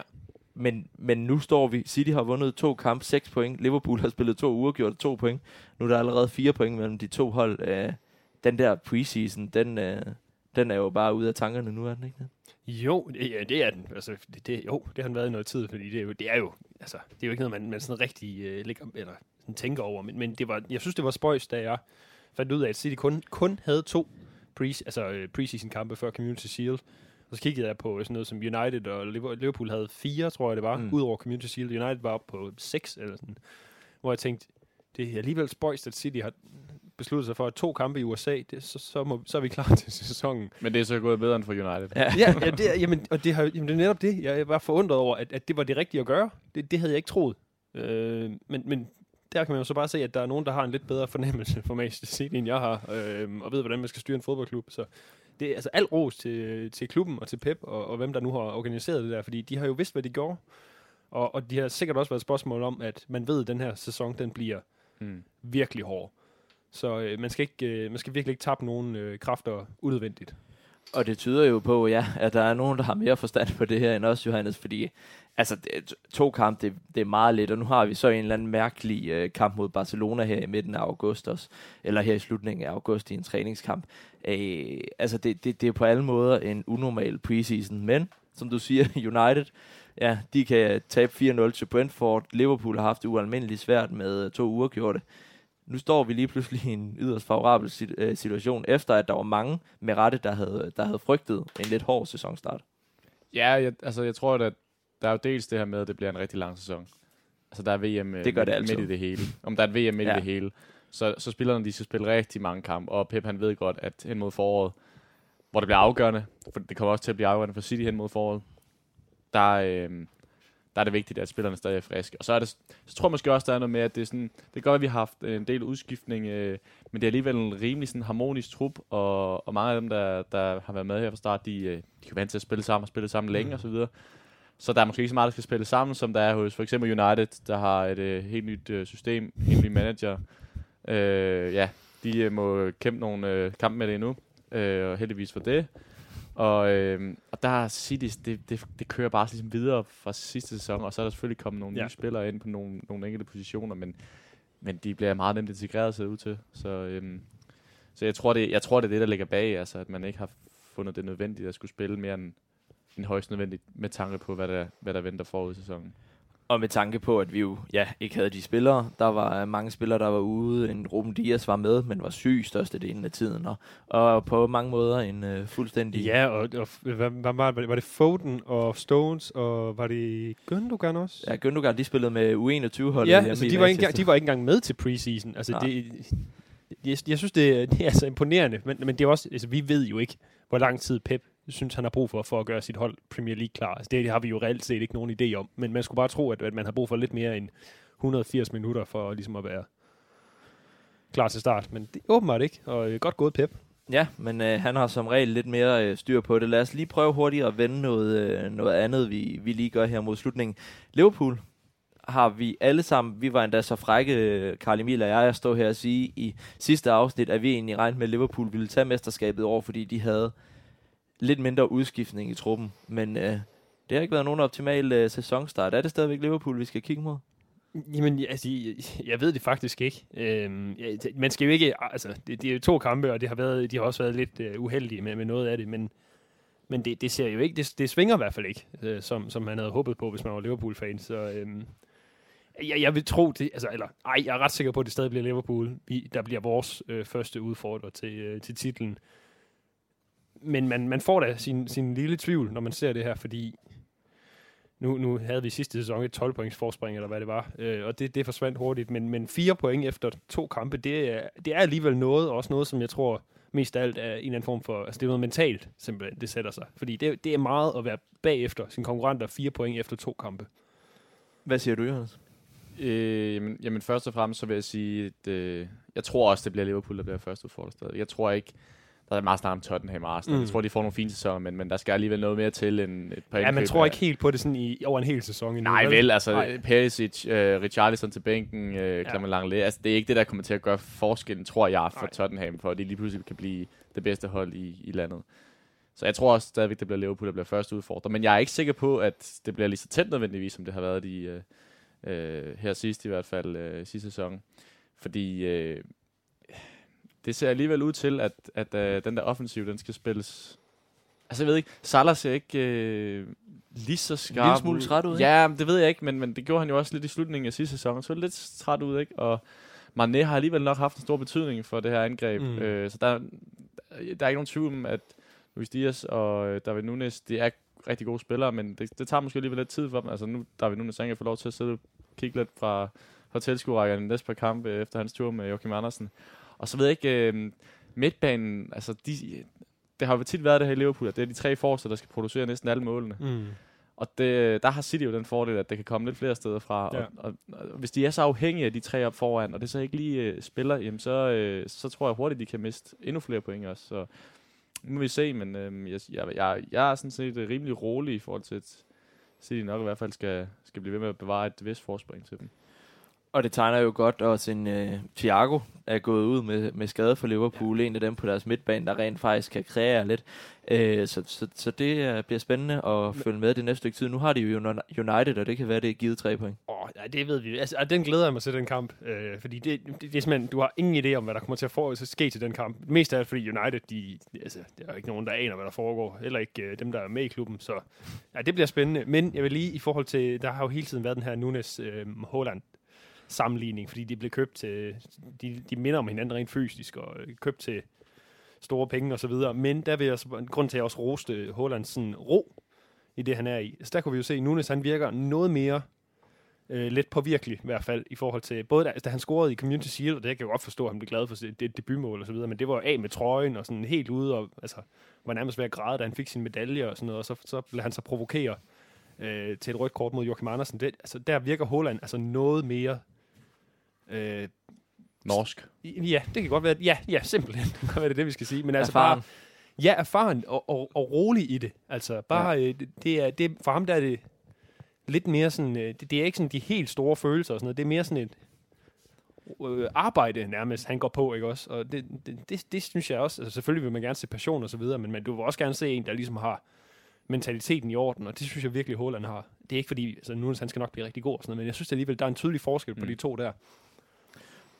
men, men nu står vi, City har vundet to kampe, 6 point, Liverpool har spillet to uger, gjort to point. Nu er der allerede fire point mellem de to hold. Øh, den der preseason, den, øh, den er jo bare ude af tankerne nu, er den ikke det? Jo, det- ja, det er den. Altså, det, det, jo, det har den været i noget tid, fordi det er jo, det er jo, altså, det er jo ikke noget, man, man sådan rigtig øh, ligger, eller sådan tænker over. Men, men det var, jeg synes, det var spøjs, da jeg fandt ud af, at City kun, kun havde to pre, altså, øh, preseason kampe før Community Shield. Og så kiggede jeg på sådan noget som United og Liver- Liverpool havde fire, tror jeg det var, Mm. mm. ud over Community Shield. United var oppe på seks eller sådan. Hvor jeg tænkte, det er alligevel spøjst, at City har besluttet sig for, at to kampe i USA, det, så, så, må, så er vi klar til sæsonen. Men det er så gået bedre end for United. Ja. ja, ja det, jamen, og det, har, jamen, det er netop det. Jeg var forundret over, at, at det var det rigtige at gøre. Det, det havde jeg ikke troet. Øh, men, men der kan man jo så bare se, at der er nogen, der har en lidt bedre fornemmelse for Manchester City, end jeg har, øh, og ved, hvordan man skal styre en fodboldklub. Så det er altså alt ros til, til klubben og til Pep, og, og hvem der nu har organiseret det der, fordi de har jo vidst, hvad de gjorde. Og, og de har sikkert også været et spørgsmål om, at man ved, at den her sæson, den bliver Mm. virkelig hård. Så øh, man, skal ikke, øh, man skal virkelig ikke tabe nogen øh, kræfter unødvendigt. Og det tyder jo på, ja, at der er nogen, der har mere forstand på det her end os, Johannes, fordi altså, det, to kampe, det, det er meget lidt, og nu har vi så en eller anden mærkelig øh, kamp mod Barcelona her i midten af august også, eller her i slutningen af august i en træningskamp. Øh, altså, det, det, det er på alle måder en unormal preseason, men som du siger, United, ja, de kan tabe 4-0 til Brentford. Liverpool har haft det ualmindeligt svært med øh, to uger gjort det. Nu står vi lige pludselig i en yderst favorabel øh, situation, efter at der var mange med rette, der havde, der havde frygtet en lidt hård sæsonstart. Ja, jeg, altså jeg tror, at der er jo dels det her med, at det bliver en rigtig lang sæson. Altså der er VM øh, Det gør det midt i det hele. Om der er et VM midt Ja. i det hele. Så, så spillerne de skal spille rigtig mange kampe, og Pep han ved godt, at hen mod foråret, hvor det bliver afgørende, for det kommer også til at blive afgørende for City hen mod foråret, der, øh, der er det vigtigt, at spillerne stadig er friske. Og så, er det, så tror jeg måske også, der er noget med, at det er sådan, det være, at vi har haft en del udskiftning, øh, men det er alligevel en rimelig sådan harmonisk trup, og, og mange af dem, der, der har været med her fra start, de, øh, de kan vant til at spille sammen og spille sammen længe Mm. og så videre. Så der er måske ikke så meget, der skal spille sammen, som der er hos for eksempel United, der har et øh, helt nyt øh, system, helt ny manager. Øh, ja, de øh, må kæmpe nogle øh, kampe med det endnu, øh, og heldigvis for det. Og, øh, og der er City, det, det, det kører bare ligesom videre fra sidste sæson, og så er der selvfølgelig kommet nogle Ja. nye spillere ind på nogle, nogle enkelte positioner, men, men de bliver meget nemt integreret, det ud til. Så, øhm, så jeg, tror, det, jeg tror, det er det, der ligger bag, altså at man ikke har fundet det nødvendigt at skulle spille mere end, end højst nødvendigt, med tanke på, hvad der, hvad der venter forud i sæsonen. Og med tanke på, at vi jo ja, ikke havde de spillere. Der var mange spillere, der var ude. En Ruben Dias var med, men var syg størstedelen af tiden. Og, og på mange måder en uh, fuldstændig... Ja, og, og hvad, hvad var, det? var det Foden og Stones, og var det Gündogan også? Ja, Gündogan, de spillede med U21-holdet. ja altså, de, var ikke, engang- de var ikke engang med til preseason. Altså, Nej. det, jeg, jeg synes, det, det er altså imponerende, men, men det er også, altså, vi ved jo ikke, hvor lang tid Pep synes, han har brug for, for at gøre sit hold Premier League klar. Altså, det har vi jo reelt set ikke nogen idé om, men man skulle bare tro, at, at man har brug for lidt mere end 180 minutter for ligesom at være klar til start, men det åbenbart ikke, og øh, godt gået Pep. Ja, men øh, han har som regel lidt mere øh, styr på det. Lad os lige prøve hurtigt at vende noget, øh, noget andet, vi, vi lige gør her mod slutningen. Liverpool har vi alle sammen, vi var endda så frække, øh, Karl Emil og jeg, at stå her og sige i sidste afsnit, at vi egentlig regnede med, at Liverpool ville tage mesterskabet over, fordi de havde lidt mindre udskiftning i truppen. Men øh, det har ikke været nogen optimal øh, sæsonstart. Er det stadigvæk Liverpool, vi skal kigge mod? Jamen, altså, jeg, jeg ved det faktisk ikke. Øhm, ja, man skal jo ikke, altså, det, det er jo to kampe, og det har været, de har også været lidt øh, uheldige med, med noget af det, men, men det, det ser jo ikke, det, det svinger i hvert fald ikke, øh, som, som man havde håbet på, hvis man var Liverpool-fan, så øhm, jeg, jeg vil tro det, altså, eller, ej, jeg er ret sikker på, at det stadig bliver Liverpool, vi, der bliver vores øh, første udfordrer til, øh, til titlen. Men man, man får da sin, sin lille tvivl, når man ser det her, fordi nu, nu havde vi sidste sæson et 12 points forspring, eller hvad det var, øh, og det, det forsvandt hurtigt, men, men fire point efter to kampe, det er, det er alligevel noget, og også noget, som jeg tror mest af alt er en eller anden form for, altså det er noget mentalt, simpelthen, det sætter sig. Fordi det, det er meget at være bagefter sin konkurrenter fire point efter to kampe. Hvad siger du, Jonas? Øh, jamen, jamen først og fremmest så vil jeg sige, at øh, jeg tror også, det bliver Liverpool, der bliver første udfordrer stadig. Jeg tror ikke, der er meget snart om Tottenham og Arsenal. Mm. Jeg tror, de får nogle fine sæsoner, men, men der skal alligevel noget mere til end et par Ja, man tror ikke helt på det sådan i, over en hel sæson endnu. Nej, vel, altså Nej. Perisic, øh, Richarlison til bænken, øh, Clement Langley, altså det er ikke det, der kommer til at gøre forskellen, tror jeg, for Nej. Tottenham, for at de lige pludselig kan blive det bedste hold i, i landet. Så jeg tror også stadigvæk, det bliver Liverpool, der bliver første udfordrer. Men jeg er ikke sikker på, at det bliver lige så tæt nødvendigvis, som det har været i, øh, øh, her sidst i hvert fald, øh, sidste sæson. Fordi øh, det ser alligevel ud til, at, at øh, den der offensiv, den skal spilles... Altså jeg ved ikke, Salah ser ikke øh, lige så skarp lille smule ud. træt ud, ikke? Ja, men det ved jeg ikke, men, men det gjorde han jo også lidt i slutningen af sidste sæson. Så lidt træt ud, ikke? Og Mané har alligevel nok haft en stor betydning for det her angreb. Mm. Mm. Øh, så der, der er ikke nogen tvivl om, at Luis Diaz og øh, David Nunes, det er rigtig gode spillere, men det, det tager måske alligevel lidt tid for dem. Altså nu, David Nunes, han kan få lov til at sidde og kigge lidt fra, fra tilskuerrækkerne næste par kampe efter hans tur med Joachim Andersen. Og så ved jeg ikke, øh, midtbanen, altså de, det har jo tit været det her i Liverpool, at det er de tre forreste, der skal producere næsten alle målene. Mm. Og det, der har City jo den fordel, at det kan komme lidt flere steder fra. Ja. Og, og, og hvis de er så afhængige af de tre op foran, og det så ikke lige øh, spiller, jamen så, øh, så tror jeg hurtigt, de kan miste endnu flere point også. Så nu må vi se, men øh, jeg, jeg, jeg, jeg er sådan set øh, rimelig rolig i forhold til, at City nok i hvert fald skal, skal blive ved med at bevare et vist forspring til dem. Og det tegner jo godt også en uh, Thiago er gået ud med, med skade for Liverpool. Ja. En af dem på deres midtbane, der rent faktisk kan kreere lidt. Uh, så, så, så det uh, bliver spændende at følge med det næste stykke tid. Nu har de jo United, og det kan være, det er givet tre point. Åh, oh, ja, det ved vi. Altså, den glæder jeg mig til, den kamp. Øh, fordi det, det, det, er simpelthen, du har ingen idé om, hvad der kommer til at for, så ske til den kamp. Mest af alt, fordi United, de, altså, der er ikke nogen, der aner, hvad der foregår. Heller ikke øh, dem, der er med i klubben. Så ja, det bliver spændende. Men jeg vil lige i forhold til, der har jo hele tiden været den her Nunes øh, Holland sammenligning, fordi de blev købt til, de, de minder om hinanden rent fysisk, og øh, købt til store penge og så videre. Men der vil jeg så, grund til, at jeg også roste Hollands sådan ro i det, han er i. Så der kunne vi jo se, at Nunes han virker noget mere øh, lidt påvirkelig, i hvert fald, i forhold til, både da, da han scorede i Community Shield, og det kan jeg godt forstå, at han blev glad for det, det debutmål og så videre, men det var af med trøjen og sådan helt ude, og altså, var nærmest ved at græde, da han fik sin medalje og sådan noget, og så, så blev han så provokere øh, til et rødt kort mod Joachim Andersen. Det, altså, der virker Holland altså noget mere øh, Norsk. Ja, det kan godt være. Ja, ja simpelthen. Det kan godt være, det er det, vi skal sige. Men altså Erfaren. bare... Ja, erfaren og, og, og rolig i det. Altså bare, ja. øh, det, er, det, for ham der er det lidt mere sådan, øh, det, det er ikke sådan de helt store følelser og sådan noget. Det er mere sådan et øh, arbejde nærmest, han går på, ikke også? Og det, det, det, det synes jeg også, altså selvfølgelig vil man gerne se passion og så videre, men man, du vil også gerne se en, der ligesom har mentaliteten i orden, og det synes jeg virkelig, Håland har. Det er ikke fordi, altså nu han skal nok blive rigtig god og sådan noget, men jeg synes alligevel, der er en tydelig forskel på Mm. de to der.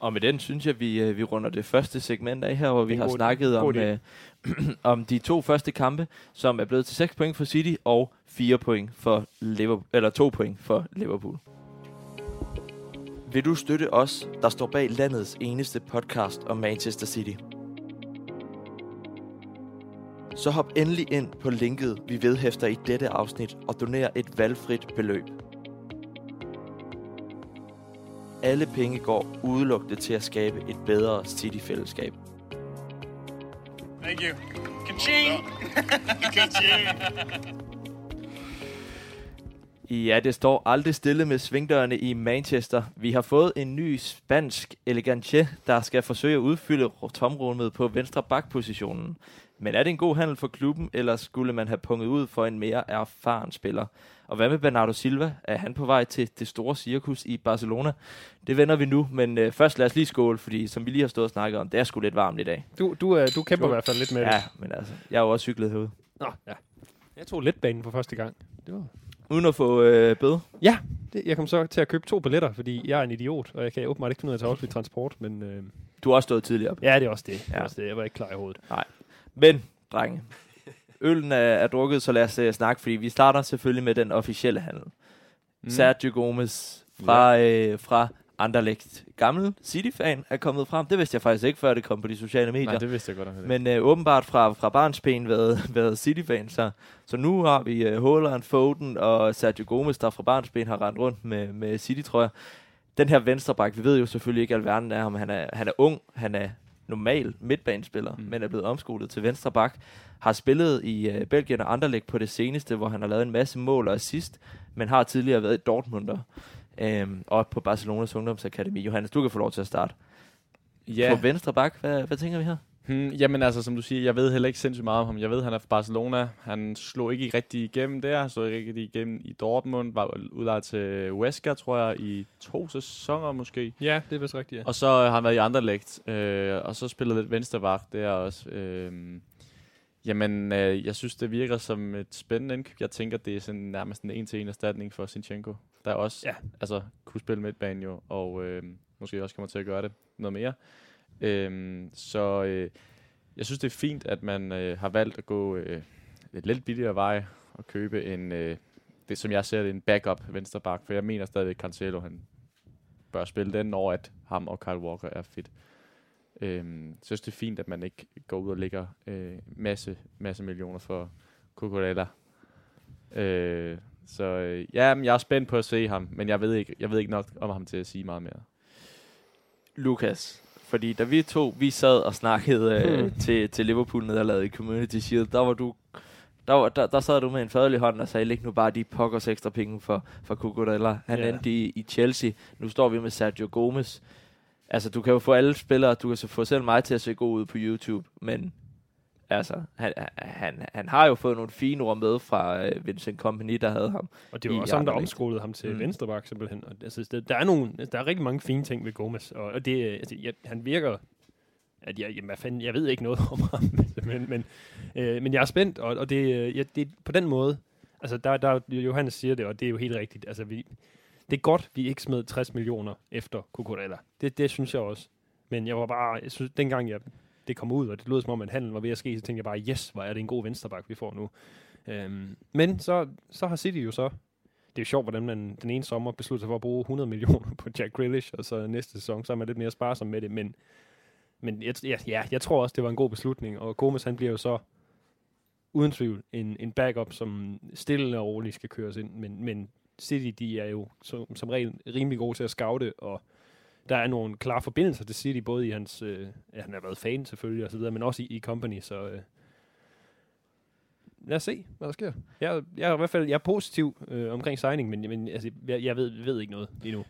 Og med den synes jeg, vi, øh, vi runder det første segment af her, hvor vi har god- snakket om, god øh, om de to første kampe, som er blevet til 6 point for City og 4 point for Liverpool, eller 2 point for Liverpool. Vil du støtte os, der står bag landets eneste podcast om Manchester City? Så hop endelig ind på linket, vi vedhæfter i dette afsnit og doner et valgfrit beløb. Alle penge går udelukkende til at skabe et bedre City-fællesskab. Thank you. Ka-ching! Ka-ching! Ja, det står aldrig stille med svingdørene i Manchester. Vi har fået en ny spansk elegante, der skal forsøge at udfylde tomrummet på venstre bakpositionen. Men er det en god handel for klubben, eller skulle man have punget ud for en mere erfaren spiller? Og hvad med Bernardo Silva? Er han på vej til det store cirkus i Barcelona? Det vender vi nu, men øh, først lad os lige skåle, fordi som vi lige har stået og snakket om, det er sgu lidt varmt i dag. Du, du, er, du kæmper i hvert fald lidt med det. Ja, men altså, jeg har jo også cyklet herude. Nå, ja. Jeg tog letbanen for første gang. Det var... Uden at få øh, bøde. Ja, det, jeg kom så til at købe to billetter, fordi jeg er en idiot, og jeg kan åbenbart ikke finde ud af at tage offentlig transport, men øh, Du har også stået tidligere op. ja, det er også det. det, er Ja. også det. Jeg var ikke klar i hovedet. Men, drenge, øllen er, er drukket, så lad os uh, snakke, fordi vi starter selvfølgelig med den officielle handel. Mm. Sergio Gomez fra, øh, fra Anderlecht. Gammel City-fan er kommet frem. Det vidste jeg faktisk ikke, før det kom på de sociale medier. Nej, det vidste jeg godt nok. Men øh, åbenbart fra, fra barnsben været, været City-fan. Så, så nu har vi øh, Foden og Sergio Gomez, der fra barnsben har rendt rundt med, med City-trøjer. Den her venstreback, vi ved jo selvfølgelig ikke alverden af ham. Han er, han er ung, han er normal midtbanespiller, mm. Men er blevet omskolet til venstreback. Har spillet i øh, Belgien og Anderlecht på det seneste, hvor han har lavet en masse mål og assist, men har tidligere været i Dortmunder. Øhm, og på Barcelonas ungdomsakademi. Johannes, du kan få lov til at starte. Ja. På venstre bak, hvad, hvad tænker vi her? Hmm, jamen altså, som du siger, jeg ved heller ikke sindssygt meget om ham. Jeg ved, han er fra Barcelona. Han slog ikke rigtig igennem der. Han slog ikke rigtig igennem i Dortmund. Var udlejet til Wesker, tror jeg, i to sæsoner måske. Ja, det er vist rigtigt, ja. Og så har han været i Anderlecht. Øh, og så spillet lidt venstreback der også. Øh, Jamen, øh, jeg synes, det virker som et spændende indkøb. Jeg tænker, det er sådan nærmest en en-til-en erstatning for Sinchenko, der også Ja. altså, kunne spille midtbanen jo, og øh, måske også kommer til at gøre det noget mere. Øhm, så øh, jeg synes, det er fint, at man øh, har valgt at gå øh, lidt lidt billigere vej og købe en, øh, det som jeg ser det, en backup vensterbak, for jeg mener stadigvæk, Cancelo han bør spille den, når at ham og Kyle Walker er fit. Øhm, jeg synes, det er fint, at man ikke går ud og lægger øh, masse, masse millioner for Cucurella. Øh, så øh, ja, men jeg er spændt på at se ham, men jeg ved ikke, jeg ved ikke nok om ham til at sige meget mere. Lukas, fordi da vi to, vi sad og snakkede øh, Hmm. til, til Liverpool nederlaget i Community Shield, der var du der, der, der sad du med en faderlig hånd og sagde, læg nu bare de pokkers ekstra penge for, for Cucurella. Han Ja. endte i, i Chelsea. Nu står vi med Sergio Gomez. Altså, du kan jo få alle spillere, du kan så få selv mig til at se god ud på YouTube, men altså, han, han, han har jo fået nogle fine ord med fra øh, Vincent Company, der havde ham. Og det var også ham, der omskolede ham til Mm. venstreback simpelthen. Og, altså, der, der, er nogle, der er rigtig mange fine ting ved Gomez, og, og det, øh, altså, jeg, han virker... At jeg, jamen, hvad fanden, jeg ved ikke noget om ham, men, men, øh, men jeg er spændt, og, og det, øh, ja, det på den måde, altså der, der, Johannes siger det, og det er jo helt rigtigt, altså vi, det er godt, vi ikke smed 60 millioner efter Cucurella. Det, det synes jeg også. Men jeg var bare, jeg synes, dengang jeg, det kom ud, og det lød som om, at handlen var ved at ske, så tænkte jeg bare, yes, hvor er det en god venstreback, vi får nu. Øhm, men så, så har City jo så, det er jo sjovt, hvordan man den ene sommer beslutter sig for at bruge 100 millioner på Jack Grealish, og så næste sæson, så er man lidt mere sparsom med det, men, men jeg, ja, ja, jeg tror også, det var en god beslutning, og Gomes han bliver jo så uden tvivl en, en backup, som stille og roligt skal køres ind, men, men City, de er jo som, som regel rimelig gode til at scoute, og der er nogle klare forbindelser til City, både i hans, øh, ja, han har været fan selvfølgelig, og så videre, men også i, i company, så øh, lad os se, hvad der sker. Jeg, jeg er i hvert fald jeg er positiv øh, omkring signing, men, men altså, jeg, jeg ved, ved ikke noget lige nu.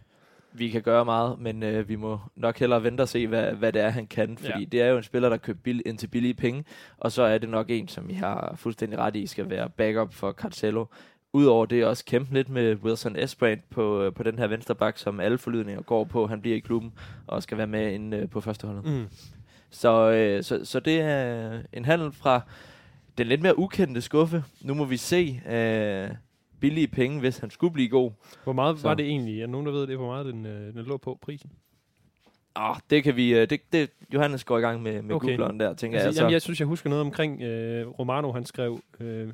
vi kan gøre meget, men øh, vi må nok hellere vente og se, hvad, hvad det er, han kan. Fordi Ja. det er jo en spiller, der køber bill- ind til billige penge, og så er det nok en, som I har fuldstændig ret i, skal være backup for Cancelo. Udover det også kæmpe lidt med Wilson Esbrand på, øh, på den her venstre bak, som alle forlydninger går på. Han bliver i klubben og skal være med inde øh, på førsteholdet. Mm. Så, øh, så, så det er en handel fra den lidt mere ukendte skuffe. Nu må vi se øh, billige penge, hvis han skulle blive god. Hvor meget Så. var det egentlig? Er nogen, der ved det, hvor meget den, øh, den lå på prisen? Ah, det kan vi... Øh, det, det, Johannes går i gang med, med Okay. googleren der, tænker Altså, jeg. Så. jamen, jeg synes, jeg husker noget omkring øh, Romano, han skrev øh,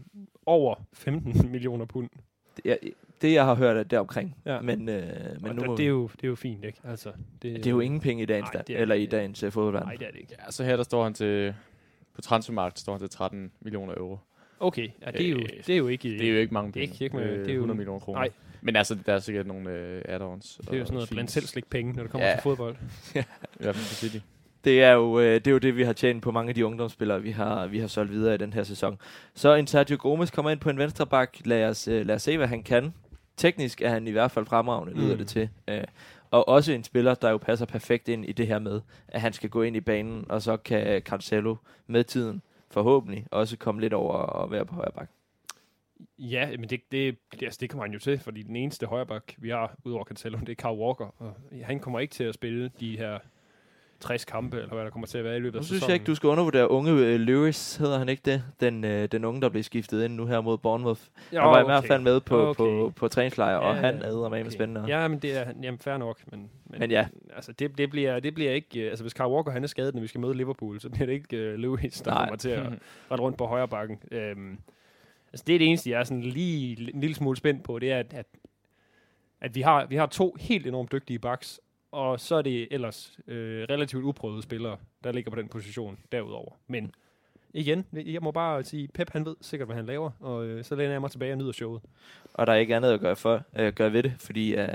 over 15 millioner pund. det, jeg, det, jeg har hørt, er deromkring. Ja. Ja. Men, øh, men nu det, det, er jo, det er jo fint, ikke? Altså, det, det er jo ingen penge i dagens, Nej, det er eller det i dagens uh, fodbold. Nej, det er det ikke. Ja, så her der står han til, på transfermarkedet står han til 13 millioner euro. Okay, ja, det, er jo, Øh, det er jo ikke... Det er jo ikke mange Det er penge. ikke- ikke- Øh, det er jo- 100 millioner kroner. Nej. Men altså, der er sikkert nogle øh, add-ons. det er jo sådan noget blandt selv slik penge, når det kommer Ja. ja. til fodbold. I hvert fald City. Det er, jo, øh, det er jo det, vi har tjent på mange af de ungdomsspillere, vi har, vi har solgt videre i den her sæson. Så en Sergio Gomes kommer ind på en venstre bak. Lad os, øh, lad os se, hvad han kan. Teknisk er han i hvert fald fremragende, lyder Mm. mm. det til. Øh, og også en spiller, der jo passer perfekt ind i det her med, at han skal gå ind i banen, og så kan Cancelo med tiden forhåbentlig også komme lidt over og være på højre bak. Ja, men det, det, det, altså, det kommer han jo til, fordi den eneste højreback, vi har udover Cancelo, det er Carl Walker. Og han kommer ikke til at spille de her 60 kampe, eller hvad der kommer til at være i løbet af synes sæsonen. jeg ikke, du skal undervurdere unge øh, Lewis, hedder han ikke det? Den, øh, den unge, der blev skiftet ind nu her mod Bournemouth. Ja, Han var i okay. hvert fald med på, Okay. på, på træningslejr, og Ja, han ja, æder med okay. spændende. Ja, men det er jamen, fair nok. Men, men, Men ja. Altså, det, det, bliver, det bliver ikke... øh, Altså, hvis Carl Walker han er skadet, når vi skal møde Liverpool, så bliver det ikke uh, Lewis, der Nej. kommer til at rette rundt på højre bakken. Øhm, altså, det er det eneste, jeg er sådan lige en lille smule spændt på, det er, at, at, at vi, har, vi har to helt enormt dygtige backs, og så er det ellers øh, relativt uprøvede spillere, der ligger på den position derudover. Men igen, jeg må bare sige, Pep han ved sikkert, hvad han laver, og øh, så læner jeg mig tilbage og nyder showet. Og der er ikke andet at gøre, for, øh, gøre ved det, fordi øh,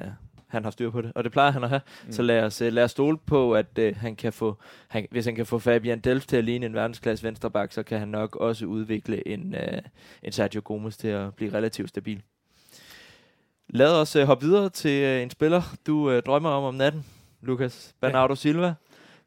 han har styr på det. Og det plejer han at have. Mm. Så lad os, øh, lad os stole på, at øh, han kan få, han, hvis han kan få Fabian Delft til at ligne en verdensklasse venstreback, så kan han nok også udvikle en, øh, en Sergio Gomes til at blive relativt stabil. Lad os øh, hoppe videre til øh, en spiller, du øh, drømmer om om natten, Lukas. Bernardo Silva,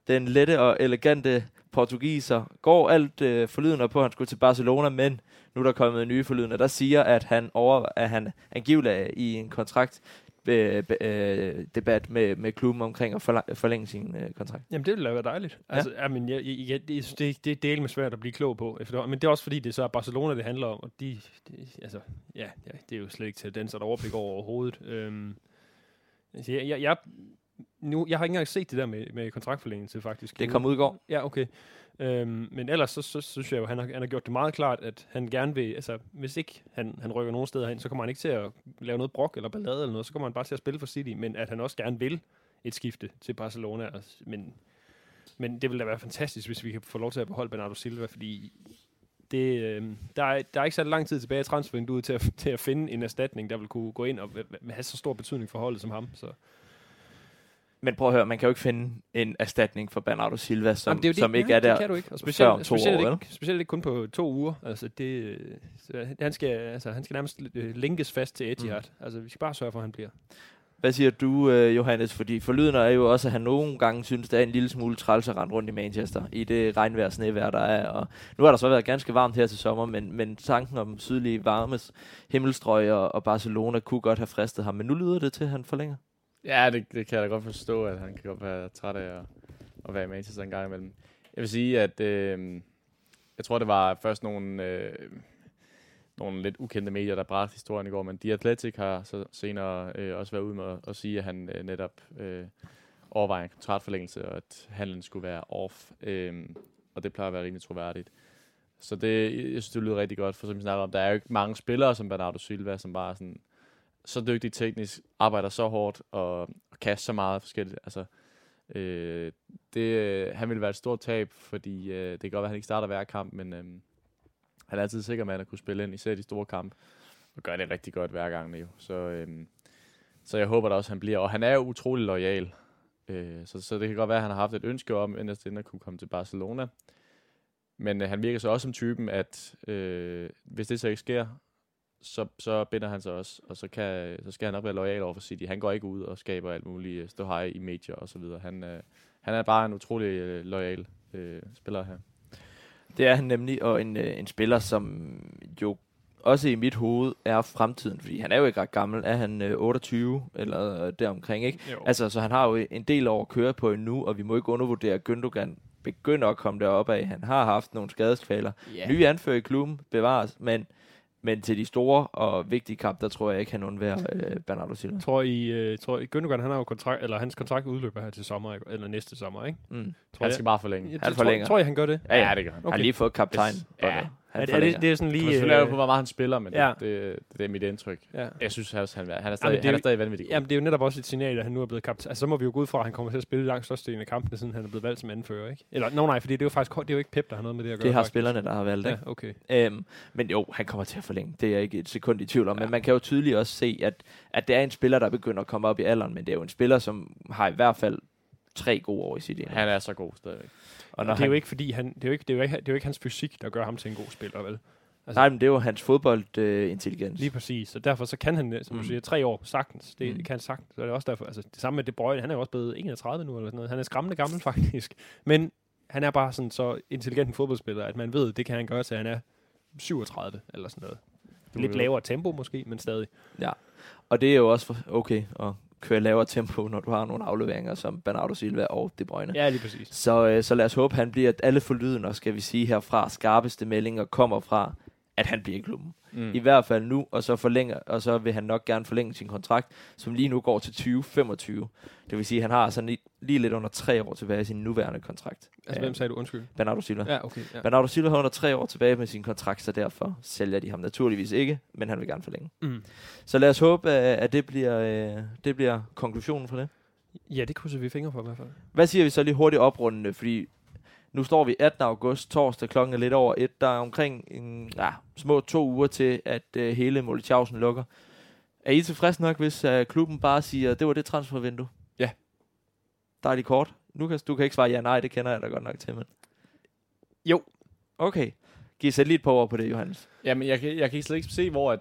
den lette og elegante portugiser. Går alt øh, forlydende på, at han skulle til Barcelona, men nu er der kommet nye forlydende, der siger, at han, over, at han angiveligt er i en kontrakt øh, øh, debat med, med klubben omkring at forla- forlænge sin øh, kontrakt. Jamen, det ville da være dejligt. Altså, ja. men jeg, jeg, jeg, det, det, det er del med svært at blive klog på. Men det er også fordi, det så er Barcelona, det handler om. Og de, de altså, ja, ja, det er jo slet ikke til den, så der overblik over overhovedet. Øhm, altså, jeg, jeg, jeg, nu, jeg har ikke engang set det der med, med kontraktforlængelse, faktisk. Det kom ud i går. Ja, okay. Øhm, men ellers så, så, så synes jeg jo, han har, han har gjort det meget klart, at han gerne vil, altså hvis ikke han, han rykker nogen steder hen, så kommer han ikke til at lave noget brok eller ballade eller noget, så kommer han bare til at spille for City, men at han også gerne vil et skifte til Barcelona. Og, men, men det ville da være fantastisk, hvis vi kan få lov til at beholde Bernardo Silva, fordi det, øh, der, er, der er ikke så lang tid tilbage i transfervinduet til at, til at finde en erstatning, der vil kunne gå ind og have så stor betydning for holdet som ham. Så. Men prøv at høre, man kan jo ikke finde en erstatning for Bernardo Silva, som, Jamen, det er det. som ikke ja, er der. Det kan du ikke. Og før om specielt, to specielt, år, ikke, specielt ikke kun på to uger. Altså, det, så han, skal, altså, han skal nærmest øh, linkes fast til Etihad. Mm. Altså, vi skal bare sørge for, at han bliver. Hvad siger du, øh, Johannes? Fordi forlyden er jo også, at han nogle gange synes, det er en lille smule træls at rende rundt i Manchester, i det regnvejr snevejr, der er. Og nu har der så været ganske varmt her til sommer, men, men tanken om sydlige varmes himmelstrøg og, og Barcelona kunne godt have fristet ham. Men nu lyder det til, at han forlænger. Ja, det, det kan jeg da godt forstå, at han kan godt være træt af at, at være i Manchester en gang imellem. Jeg vil sige, at øh, jeg tror, det var først nogle, øh, nogle lidt ukendte medier, der bragte historien i går, men The Athletic har så senere øh, også været ude med at, at sige, at han øh, netop øh, overvejer en kontraktforlængelse, og at handlen skulle være off. Øh, og det plejer at være rimelig troværdigt. Så det, jeg synes, det lyder rigtig godt, for som vi snakker om, der er jo ikke mange spillere som Bernardo Silva, som bare sådan så dygtig teknisk, arbejder så hårdt og, og kaster så meget forskelligt. Altså, øh, det, øh, han ville være et stort tab, fordi øh, det kan godt være, at han ikke starter hver kamp, men øh, han er altid sikker med at kunne spille ind, især de store kampe, og gør det rigtig godt hver gang. Jo. Så, øh, så jeg håber da også, at han bliver. Og han er jo utrolig lojal, øh, så, så det kan godt være, at han har haft et ønske om, inderst inden at kunne komme til Barcelona. Men øh, han virker så også som typen, at øh, hvis det så ikke sker, så, så binder han sig også, og så, kan, så skal han nok være lojal over for City. Han går ikke ud og skaber alt muligt øh, ståhej i medier og så videre. Han, øh, han er bare en utrolig øh, lojal øh, spiller her. Det er han nemlig, og en, øh, en spiller, som jo også i mit hoved er fremtiden, fordi han er jo ikke ret gammel. Er han øh, 28 eller øh, deromkring, ikke? Jo. Altså, så han har jo en del år at køre på endnu, og vi må ikke undervurdere, Gündogan begynder at komme derop af. Han har haft nogle skadeskvaler. Ja. Nye anfører i klubben bevares, men, men til de store og vigtige kampe, der tror jeg ikke, han undværer øh, Bernardo Silva. Jeg tror, I, øh, tror I, Gündogan, han har jo kontrakt, eller hans kontrakt udløber her til sommer, ikke? eller næste sommer, ikke? Mm. Tror Han jeg, skal bare forlænge. jeg, Han tror, forlænger. tror jeg, han gør det? Ja, ja. det gør han. Okay. Han har lige fået kaptajn. Ja. Han Er, det- er det, det er sådan lige... jo øh, på, hvor meget han spiller, men ja. det, det, det, er mit indtryk. ja. Jeg synes også, han, han er stadig, Jamen, det er han er jo- stadig vanvittig god. Jamen, det er jo netop også et signal, at han nu er blevet kaptajn. Altså, så må vi jo gå ud fra, at han kommer til at spille langt størstedelen af kampene, siden han er blevet valgt som anfører, ikke? Eller, no, nej, fordi det er jo faktisk det er jo ikke Pep, der har noget med det at gøre. Det har faktisk. spillerne, der har valgt, ikke? Ja, okay. Øhm, men jo, han kommer til at forlænge. Det er jeg ikke et sekund i tvivl om. Ja. Men man kan jo tydeligt også se, at, at det er en spiller, der begynder at komme op i alderen, men det er jo en spiller, som har i hvert fald tre gode år i liv. Han er så god stadigvæk. Og Og det er jo ikke fordi, han, det er jo ikke, det er jo ikke, det er jo ikke hans fysik, der gør ham til en god spiller, vel? Altså, Nej, men det er jo hans fodboldintelligens. Lige præcis, og derfor så kan han, som du Mm. siger, tre år sagtens. Det Mm. kan han sagtens. Så er det også derfor, altså det samme med De Bruyne, han er jo også blevet 31 nu, eller sådan noget. Han er skræmmende gammel faktisk. Men han er bare sådan så intelligent en fodboldspiller, at man ved, det kan han gøre til, han er 37 eller sådan noget. Lidt lavere tempo måske, men stadig. Og det er jo også okay at køre lavere tempo, når du har nogle afleveringer som Bernardo Silva og De Bruyne. Ja, lige præcis. Så, øh, så lad os håbe, han bliver, at alle forlyden, skal vi sige herfra, skarpeste meldinger kommer fra, at han bliver i klubben. Mm. I hvert fald nu, og så, forlænger, og så vil han nok gerne forlænge sin kontrakt, som lige nu går til 2025. Det vil sige, at han har sådan lige, lige lidt under tre år tilbage i sin nuværende kontrakt. Altså, hvem sagde du undskyld? Bernardo Silva. Ja, okay. Ja. Bernardo Silva har under tre år tilbage med sin kontrakt, så derfor sælger de ham naturligvis ikke, men han vil gerne forlænge. Mm. Så lad os håbe, at at det bliver, øh, det bliver konklusionen for det. Ja, det krydser vi fingre for i hvert fald. Hvad siger vi så lige hurtigt oprundende, fordi nu står vi 18. august, torsdag klokken er lidt over et. Der er omkring en, ja, små to uger til, at øh, hele Molletjavsen lukker. Er I tilfredse nok, hvis øh, klubben bare siger, det var det transfervindue? Ja. Dejligt kort. Lukas, du kan ikke svare ja nej, det kender jeg da godt nok til, men... Jo. Okay. Giv sætte lige et par ord på det, Johannes. Jamen, jeg kan, jeg kan slet ikke se, hvor, at,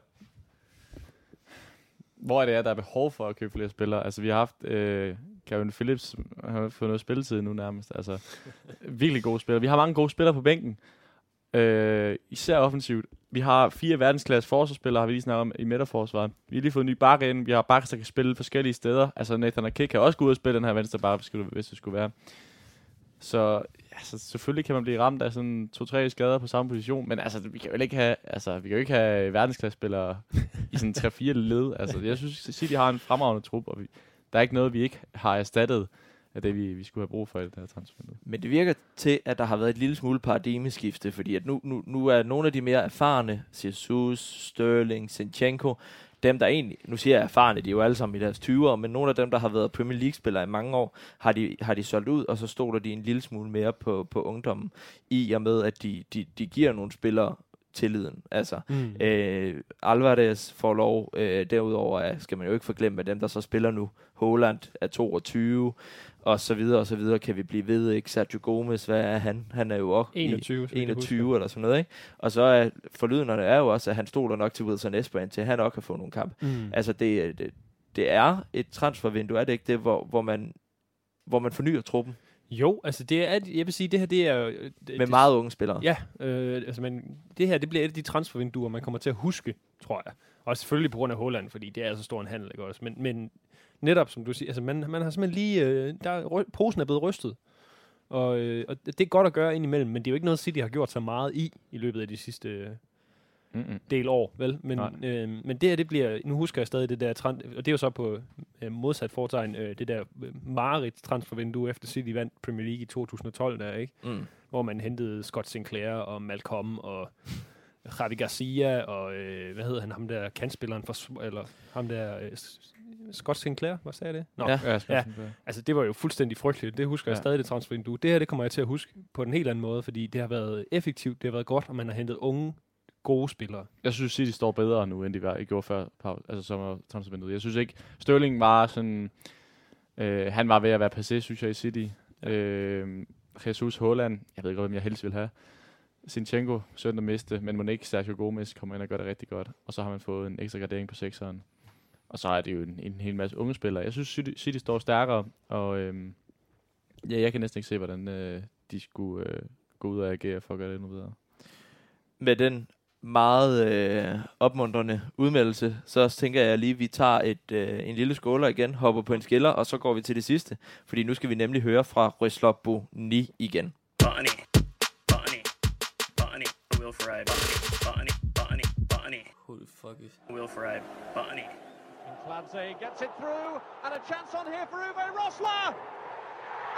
hvor det er, der er behov for at købe flere spillere. Altså, vi har haft øh, Kevin Phillips, har fået noget spilletid nu nærmest. Altså, virkelig gode spillere. Vi har mange gode spillere på bænken. Øh, især offensivt. Vi har fire verdensklasse forsvarsspillere, har vi lige snakket om, i midterforsvaret. Vi har lige fået en ny bakke ind. Vi har bakker, der kan spille forskellige steder. Altså Nathan Ake kan også gå ud og spille den her venstre bakke, hvis det- det skulle være. Så altså, selvfølgelig kan man blive ramt af sådan to-tre skader på samme position, men altså, vi kan jo ikke have, altså, vi kan jo ikke have verdensklassespillere i sådan 3-4 led. Altså, jeg synes, City har en fremragende trup, og vi, der er ikke noget, vi ikke har erstattet af det, vi, vi skulle have brug for i det her transfervindue. Men det virker til, at der har været et lille smule paradigmeskifte, fordi at nu, nu, nu er nogle af de mere erfarne, Jesus, Sterling, Sinchenko, dem der egentlig, nu siger jeg erfarne, de er jo alle sammen i deres 20'ere, men nogle af dem, der har været Premier League-spillere i mange år, har de, har de solgt ud, og så stoler de en lille smule mere på, på ungdommen, i og med, at de, de, de giver nogle spillere tilliden. Altså, Mm. Øh, Alvarez får lov. Øh, derudover er, skal man jo ikke forglemme, at dem, der så spiller nu, Holland er 22, og så videre, og så videre, kan vi blive ved. Ikke? Sergio Gomez, hvad er han? Han er jo også 21, så vidt jeg 21 eller sådan noget. Ikke? Og så er forlydenderne er jo også, at han stoler nok til Wilson Esbrand til, at han også kan få nogle kampe. Mm. Altså, det, det, det er et transfervindue, er det ikke det, hvor, hvor, man, hvor man fornyer truppen Jo, altså det er, jeg vil sige, det her det er... jo- Det, med det, meget unge spillere. Ja, øh, altså men det her, det bliver et af de transfervinduer, man kommer til at huske, tror jeg. Og selvfølgelig på grund af Holland, fordi det er så stor en handel, ikke også? Men, men netop, som du siger, altså man, man har simpelthen lige... Øh, der er, posen er blevet rystet. Og, øh, og det er godt at gøre indimellem, men det er jo ikke noget, City har gjort så meget i, i løbet af de sidste øh, Mm-mm. del år, vel? Men, Nej. øh, men det her, det bliver... Nu husker jeg stadig det der... Trend, og det er jo så på øh, modsat foretegn, øh, det der øh, Marit transfervindue efter City vandt Premier League i 2012, der, ikke? Mm. hvor man hentede Scott Sinclair og Malcolm og Javi Garcia og øh, hvad hedder han, ham der kantspilleren for, eller ham der øh, Scott Sinclair, hvad sagde jeg det? Nå, Ja. Ja, Ja. altså det var jo fuldstændig frygteligt. Det husker ja. jeg stadig det transfervindue. Det her, det kommer jeg til at huske på en helt anden måde, fordi det har været effektivt, det har været godt, og man har hentet unge, gode spillere. Jeg synes, City står bedre nu, end de var, gjorde før altså sommer transfervinduet. Jeg synes ikke, Sterling var sådan... Øh, han var ved at være passé, synes jeg, i City. Øh, Jesus Holland, jeg ved ikke, hvem jeg helst vil have. Sinchenko, synd at miste, men Monique Sergio Gomez kommer ind og gør det rigtig godt. Og så har man fået en ekstra gradering på sekseren. Og så er det jo en, en hel masse unge spillere. Jeg synes, City, City står stærkere, og øhm, ja, jeg kan næsten ikke se, hvordan øh, de skulle øh, gå ud og agere for at gøre det endnu bedre. med den meget øh, opmuntrende udmeldelse, så tænker jeg lige, at vi tager et, øh, en lille skåler igen, hopper på en skiller, og så går vi til det sidste. Fordi nu skal vi nemlig høre fra Røslobo Ni igen. Bunny, bunny, bunny, Will bunny, bunny, bunny, Who the fuck is? Will Ferrari, bunny. Clancy gets it through, and a chance on here for Uwe Rosler!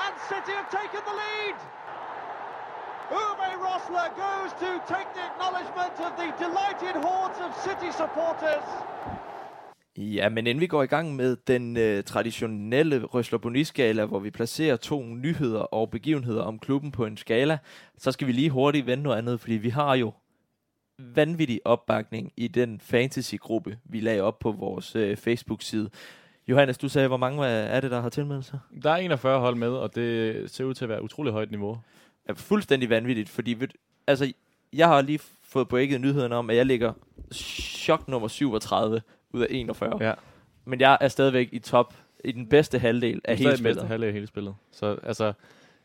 And City have taken the lead! Uwe Rosler goes to take the acknowledgement of the delighted hordes of City supporters. Ja, men inden vi går i gang med den øh, traditionelle Røsler hvor vi placerer to nyheder og begivenheder om klubben på en skala, så skal vi lige hurtigt vende noget andet, fordi vi har jo vanvittig opbakning i den fantasy-gruppe, vi lagde op på vores øh, Facebook-side. Johannes, du sagde, hvor mange er det, der har tilmeldt sig? Der er 41 hold med, og det ser ud til at være utrolig højt niveau. Er fuldstændig vanvittigt, fordi ved, altså, jeg har lige fået breaket nyheden om, at jeg ligger chok nummer 37 ud af 41. Ja. Men jeg er stadigvæk i top, i den bedste halvdel af hele bedste spillet. halvdel af hele spillet. Så altså,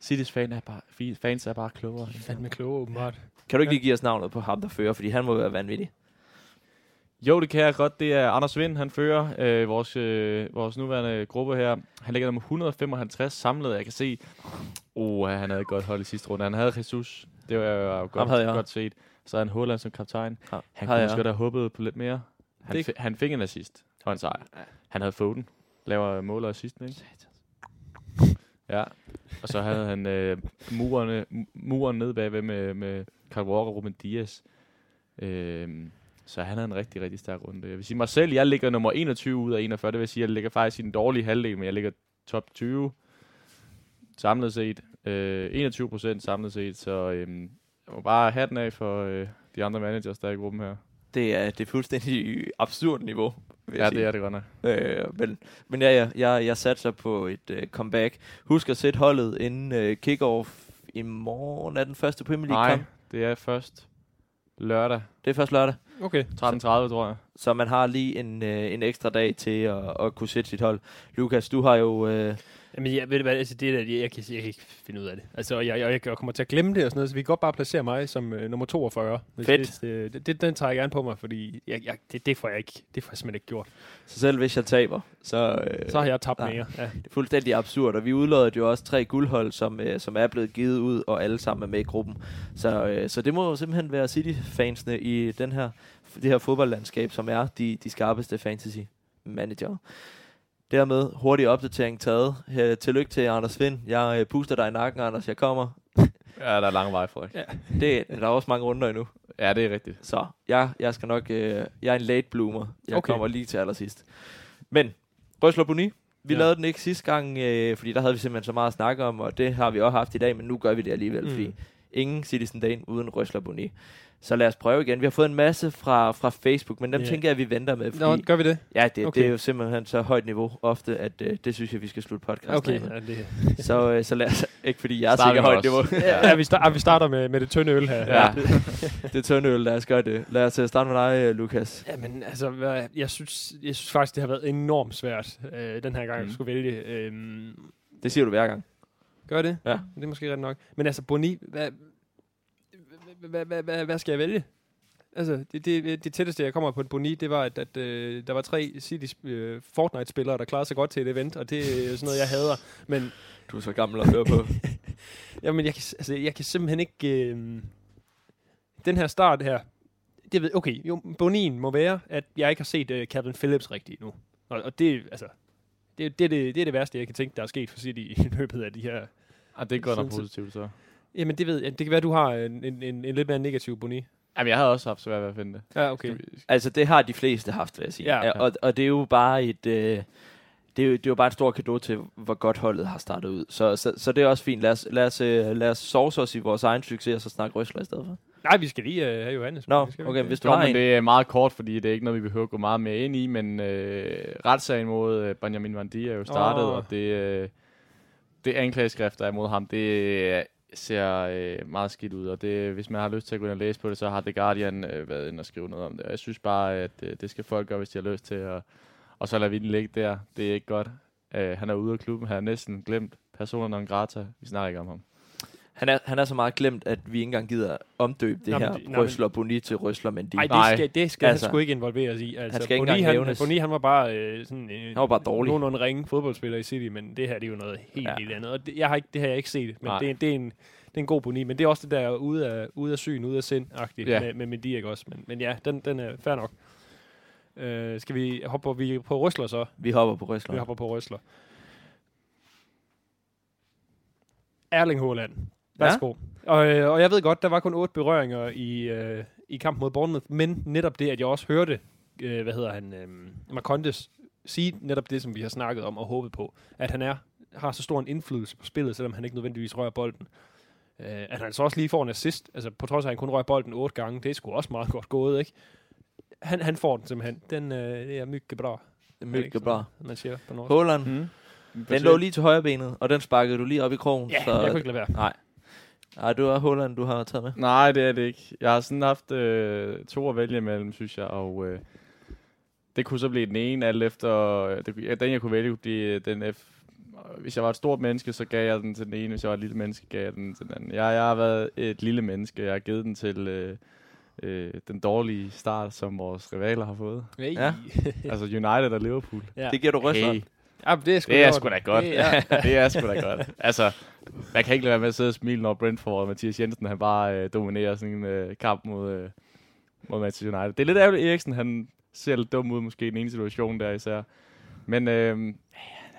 City's fan er bare, fans er bare klogere. Fandme kloge, åbenbart. Kan du ikke lige give os navnet på ham, der fører, fordi han må være vanvittig. Jo, det kan jeg godt. Det er Anders Vind, han fører øh, vores, øh, vores nuværende gruppe her. Han ligger nummer 155 samlet. Jeg kan se, oh, han havde et godt hold i sidste runde. Han havde Jesus. Det var jo godt, havde jeg. godt set. Så er han Holland som kaptajn. Ja, Han havde kunne måske godt have håbet på lidt mere. Han, Det- han fik en assist og en sejr. Han havde Foden. Laver mål og assist, ikke? Ja. Og så havde han øh, murerne, mu- muren nede bagved med, med Carl Walker og Ruben Dias. Øhm, så han havde en rigtig, rigtig stærk runde. Jeg vil sige mig selv, jeg ligger nummer 21 ud af 41. Det vil sige, at jeg ligger faktisk i den dårlige halvdel, men jeg ligger top 20 samlet set. Øh, 21 procent samlet set, så øhm, jeg må bare have den af for øh, de andre managers, der er i gruppen her. Det er, det er fuldstændig absurd niveau. Ja, sige. det er det godt nok. Øh, men, men ja, ja, jeg, jeg satser på et øh, comeback. Husk at sætte holdet inden øh, kickoff i morgen er den første Premier League Nej, det er først lørdag. Det er først lørdag. Okay. 13.30, tror jeg. Så man har lige en, øh, en ekstra dag til at, at kunne sætte sit hold. Lukas, du har jo øh, Jamen, jeg, ved du hvad, altså, det der, jeg, jeg, kan, jeg kan ikke finde ud af det. Altså, jeg, jeg, jeg kommer til at glemme det og sådan noget, så vi kan godt bare placere mig som øh, nummer 42. Hvis, Fedt. Hvis, øh, det, det, den tager jeg gerne på mig, fordi jeg, jeg, det, det, får jeg ikke, det får jeg simpelthen ikke gjort. Så selv hvis jeg taber, så, øh, Så har jeg tabt nej. mere. Ja. det er fuldstændig absurd. Og vi udlodede jo også tre guldhold, som, øh, som er blevet givet ud, og alle sammen er med i gruppen. Så, øh, så det må jo simpelthen være City-fansene i den her, det her fodboldlandskab, som er de, de skarpeste fantasy-manager. Dermed hurtig opdatering taget. Her, tillykke til Anders Vind. Jeg øh, puster dig i nakken, Anders. Jeg kommer. Ja, der er lang vej, Frederik. Ja. Det, der er også mange runder endnu. Ja, det er rigtigt. Så jeg, jeg skal nok... Øh, jeg er en late bloomer. Jeg Okay. kommer lige til allersidst. Men, Røsler Boni, vi Ja. lavede den ikke sidste gang, øh, fordi der havde vi simpelthen så meget at snakke om, og det har vi også haft i dag, men nu gør vi det alligevel, mm. fordi ingen Citizen Dane uden Røsler Boni. Så lad os prøve igen. Vi har fået en masse fra, fra Facebook, men dem yeah. tænker jeg, at vi venter med, Nå, fordi gør vi det? ja, det, okay. det er jo simpelthen så højt niveau ofte, at øh, det synes jeg, vi skal slutte podcasten Okay, med. ja, det, Så, øh, så lad os, ikke fordi jeg er sikker højt niveau. ja, vi, start, vi starter med, med det tynde øl her. Ja. det er tynde øl, lad os gøre det. Lad os øh, starte med dig, øh, Lukas. Jamen, altså, jeg synes, jeg synes faktisk, det har været enormt svært, øh, den her gang, mm. At skulle vælge. Øhm, Det siger du hver gang. gør det? Ja. Det er måske ret nok. Men altså, Boni, hvad, hvad, hvad, hvad, hvad, skal jeg vælge? Altså, det, det, det tætteste, jeg kommer på en Boni, det var, at, at øh, der var tre City øh, Fortnite-spillere, der klarede sig godt til et event, og det er sådan noget, jeg hader. Men Du er så gammel at høre på. Jamen, jeg kan, altså, jeg kan simpelthen ikke... Øh, den her start her, det ved, okay, jo, bonien må være, at jeg ikke har set øh, Calvin Phillips rigtigt nu. Og, og det, altså, det, det, det, det er det værste, jeg kan tænke, der er sket for City i løbet af de her... Ah, det er godt nok positivt, så. Jamen, det ved jeg. Det kan være, du har en, en, en, en lidt mere negativ boni. Jamen, jeg havde også haft svært ved at finde det. Ja, okay. Altså, det har de fleste haft, vil jeg sige. Ja. Ja. Og, og det er jo bare et... Øh, det er, jo, det er jo bare en stor kado til, hvor godt holdet har startet ud. Så, så, så det er også fint. Lad os, lad os, øh, lad os sovse os i vores egen succes, og så snakke røsler i stedet for. Nej, vi skal lige øh, have Johannes. Nå, skal okay, hvis det? du Jo, har men en. det er meget kort, fordi det er ikke noget, vi behøver at gå meget mere ind i, men øh, retssagen mod øh, Benjamin Van Dijk er jo startet, oh. og det, øh, det anklageskrift, der er imod ham, det øh, ser øh, meget skidt ud, og det, hvis man har lyst til at gå ind og læse på det, så har The Guardian øh, været inde og skrive noget om det. Og jeg synes bare, at øh, det skal folk gøre, hvis de har lyst til, at, og så lader vi den ligge der. Det er ikke godt. Øh, han er ude af klubben, han har næsten glemt personen non grata. Vi snakker ikke om ham. Han er, han er så meget glemt, at vi ikke engang gider omdøbe det Nå, men her men- Røsler Boni til Røsler Mendy. Nej, det skal, det skal altså, han sgu ikke involveres i. Altså, skal ikke Boni, engang han. Boni, han var bare øh, sådan øh, Han var bare dårlig. nogenlunde ringe fodboldspiller i City, men det her det er jo noget helt, ja. Helt andet. Og det, jeg har ikke, det har jeg ikke set, men Nej. det, det, er en, det er en god Boni. Men det er også det der ude af, ude af syn, ude af sind-agtigt Ja. med, med Mendy, ikke også? Men, men ja, den, den er fair nok. Øh, skal vi hoppe på, vi på Røsler så? Vi hopper på Vi Røsler. hopper på Røsler. Erling Haaland. Værsgo. Ja. Og, øh, og jeg ved godt, der var kun otte berøringer i, øh, i kampen mod Bournemouth, men netop det, at jeg også hørte, øh, hvad hedder han, øh, Marcondes sige netop det, som vi har snakket om og håbet på, at han er har så stor en indflydelse på spillet, selvom han ikke nødvendigvis rører bolden. Øh, at han så også lige får en assist, altså på trods af, at han kun rører bolden otte gange, det er sgu også meget godt gået, ikke? Han, han får den simpelthen. Den øh, det er mygge bra. Det er mygge bra. Man siger på norsk. Håland, Mm. den lå lige til højre benet, og den sparkede du lige op i krogen. Ja, så, jeg kunne ikke lade være. Nej. Nej, du er Håland, du har taget med. Nej, det er det ikke. Jeg har sådan haft øh, to at vælge imellem, synes jeg, og øh, det kunne så blive den ene, alt efter, det, ja, den jeg kunne vælge, kunne blive den F. Hvis jeg var et stort menneske, så gav jeg den til den ene, hvis jeg var et lille menneske, gav jeg den til den anden. Jeg, jeg har været et lille menneske, jeg har givet den til øh, øh, den dårlige start, som vores rivaler har fået. Hey. Ja. Altså United og Liverpool. ja. Det giver du Røsler. Hey, Ja, det er sgu, det er sgu da godt. Det er, det er sgu da godt. Altså, man kan ikke lade være med at sidde og smile, når Brentford og Mathias Jensen, han bare øh, dominerer sådan en øh, kamp mod, øh, mod Manchester United. Det er lidt ærgerligt, Eriksen, han ser lidt dum ud måske i den ene situation der især. Men øh,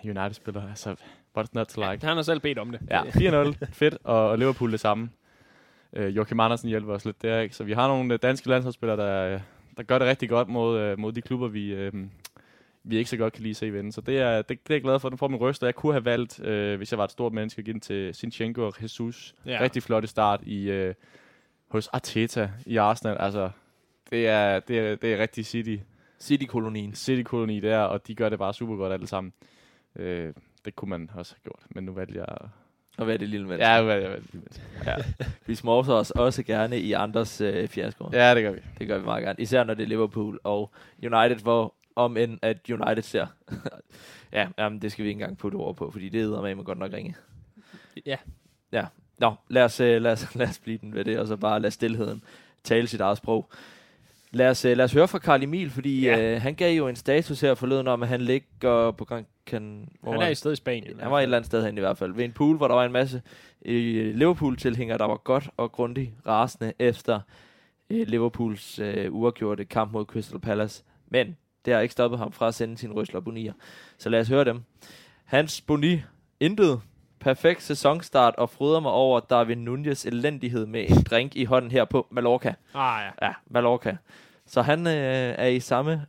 United spiller, altså, what's not to like? han har selv bedt om det. Ja, 4-0, fedt, og, og Liverpool det samme. Øh, Joachim Andersen hjælper os lidt der, ikke? Så vi har nogle øh, danske landsholdsspillere, der, der gør det rigtig godt mod, øh, mod de klubber, vi, øh, vi ikke så godt kan lide se vinde. Så det er, det, det er jeg glad for. Den får min ryst, og jeg kunne have valgt, øh, hvis jeg var et stort menneske, at give den til Sinchenko og Jesus. Ja. Rigtig flotte start i, øh, hos Arteta i Arsenal. Altså, det er, det er, det er rigtig City, City-kolonien. City-koloni der, og de gør det bare super godt alle sammen. Øh, det kunne man også have gjort, men nu valgte jeg... Og hvad er det lille menneske? Ja, nu valgte jeg ja. Vi småser os også gerne i andres øh, fiaskoer. Ja, det gør vi. Det gør vi meget gerne. Især når det er Liverpool og United, hvor om end at United ser. ja, jamen, det skal vi ikke engang putte ord på, fordi det er med godt nok ringe. Ja. Ja. Nå, lad os, øh, lad, os, lad os blive den ved det, og så bare lade stillheden tale sit eget sprog. Lad os, øh, lad os høre fra Karl Emil, fordi Ja. øh, han gav jo en status her forleden om, at han ligger på Gran Can... Han er i stedet i Spanien. han var et eller andet sted hen i hvert fald. Ved en pool, hvor der var en masse øh, Liverpool-tilhængere, der var godt og grundigt rasende efter øh, Liverpools øh, uafgjorte kamp mod Crystal Palace. Men det har ikke stoppet ham fra at sende sine rysler bonier. Så lad os høre dem. Hans boni, intet. Perfekt sæsonstart og fryder mig over Darwin Nunez elendighed med en drink i hånden her på Mallorca. Ah, ja. Ja, Mallorca. Så han øh, er i samme,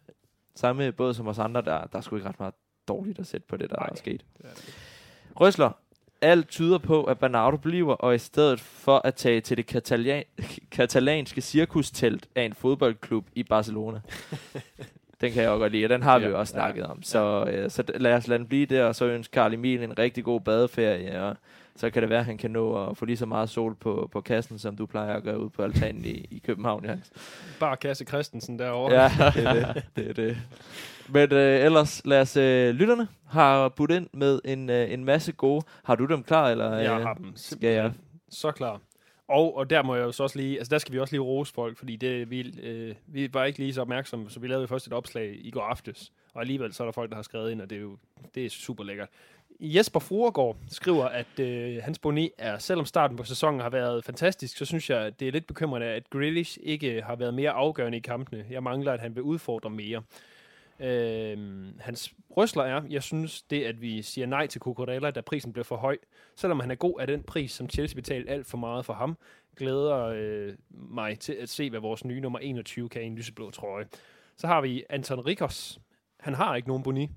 samme båd som os andre. Der, der er sgu ikke ret meget dårligt at sætte på det, der Nej, er sket. det er det. Røsler. Alt tyder på, at Bernardo bliver, og i stedet for at tage til det katalan- katalanske cirkustelt af en fodboldklub i Barcelona. den kan jeg også godt lide, og den har vi Ja, jo også ja, snakket om. Så, øh, så lad os lade den blive der, og så ønsker Karl Emil en rigtig god badeferie, og så kan det være, at han kan nå at få lige så meget sol på, på kassen, som du plejer at gøre ud på altanen i, i København, Jens. Bare Kasse Christensen derovre. Ja, det er det. det, er det. Men øh, ellers, lad os, øh, lytterne har budt ind med en, øh, en masse gode. Har du dem klar, eller Jeg øh, har dem skal jeg? så klar. Og, og der må jeg jo så også lige, altså der skal vi også lige rose folk, fordi det, vi, øh, vi var ikke lige så opmærksomme, så vi lavede jo først et opslag i går aftes, og alligevel så er der folk, der har skrevet ind, og det er jo det er super lækkert. Jesper Fruergaard skriver, at øh, hans boni er, selvom starten på sæsonen har været fantastisk, så synes jeg, det er lidt bekymrende, at Grealish ikke øh, har været mere afgørende i kampene. Jeg mangler, at han vil udfordre mere. Øh, hans røsler er, jeg synes, det at vi siger nej til Cucurella, da prisen blev for høj, selvom han er god af den pris, som Chelsea betalte alt for meget for ham, glæder øh, mig til at se, hvad vores nye nummer 21 kan i en lyseblå trøje. Så har vi Anton Rikos. Han har ikke nogen boni.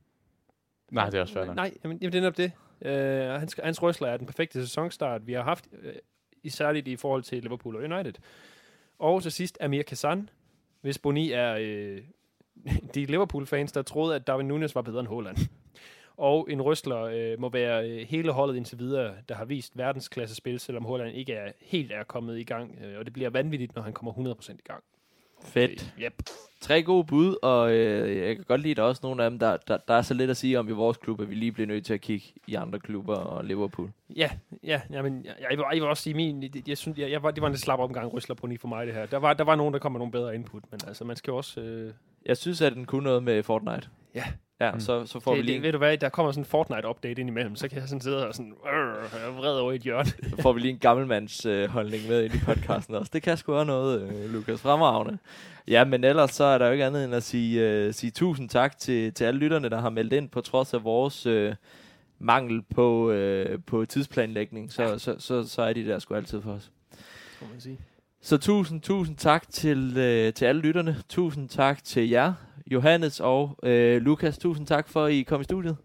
Nej, det er også nok. Nej, jamen, jamen, det er netop det. Øh, hans, hans røsler er den perfekte sæsonstart, vi har haft, øh, i særligt i forhold til Liverpool og United. Og til sidst Amir Kazan, hvis Boni er øh, de Liverpool-fans, der troede, at Darwin Nunes var bedre end Haaland. Og en røsler øh, må være øh, hele holdet indtil videre, der har vist verdensklasse spil, selvom Haaland ikke er helt er kommet i gang. Øh, og det bliver vanvittigt, når han kommer 100% i gang. Fedt. Yep. Tre gode bud, og øh, jeg kan godt lide, at der er også nogle af dem, der, der, der er så lidt at sige om i vores klub, at vi lige bliver nødt til at kigge i andre klubber og Liverpool. Ja, ja, jamen, jeg, jeg, vil, jeg vil også sige, min, jeg, jeg synes, jeg, jeg var, det var en slap omgang røsler på for mig, det her. Der var, der var nogen, der kom med nogle bedre input, men altså, man skal også... Øh, Jeg synes, at den kunne noget med Fortnite. Ja. Ja, Mm. så, så får det, vi lige det, ved du hvad, der kommer sådan en Fortnite-update ind imellem, så kan jeg sådan sidde og sådan, øh, jeg er vred over i et hjørne. Så får vi lige en gammelmands øh, holdning med ind i podcasten også. Det kan sgu også noget, øh, Lukas. Fremragende. Ja, men ellers så er der jo ikke andet end at sige, øh, sige tusind tak til, til alle lytterne, der har meldt ind, på trods af vores øh, mangel på, øh, på tidsplanlægning. Så, ja. så, så, så er de der sgu altid for os. Må man sige. Så tusind, tusind tak til, øh, til alle lytterne. Tusind tak til jer, Johannes og øh, Lukas. Tusind tak for, at I kom i studiet.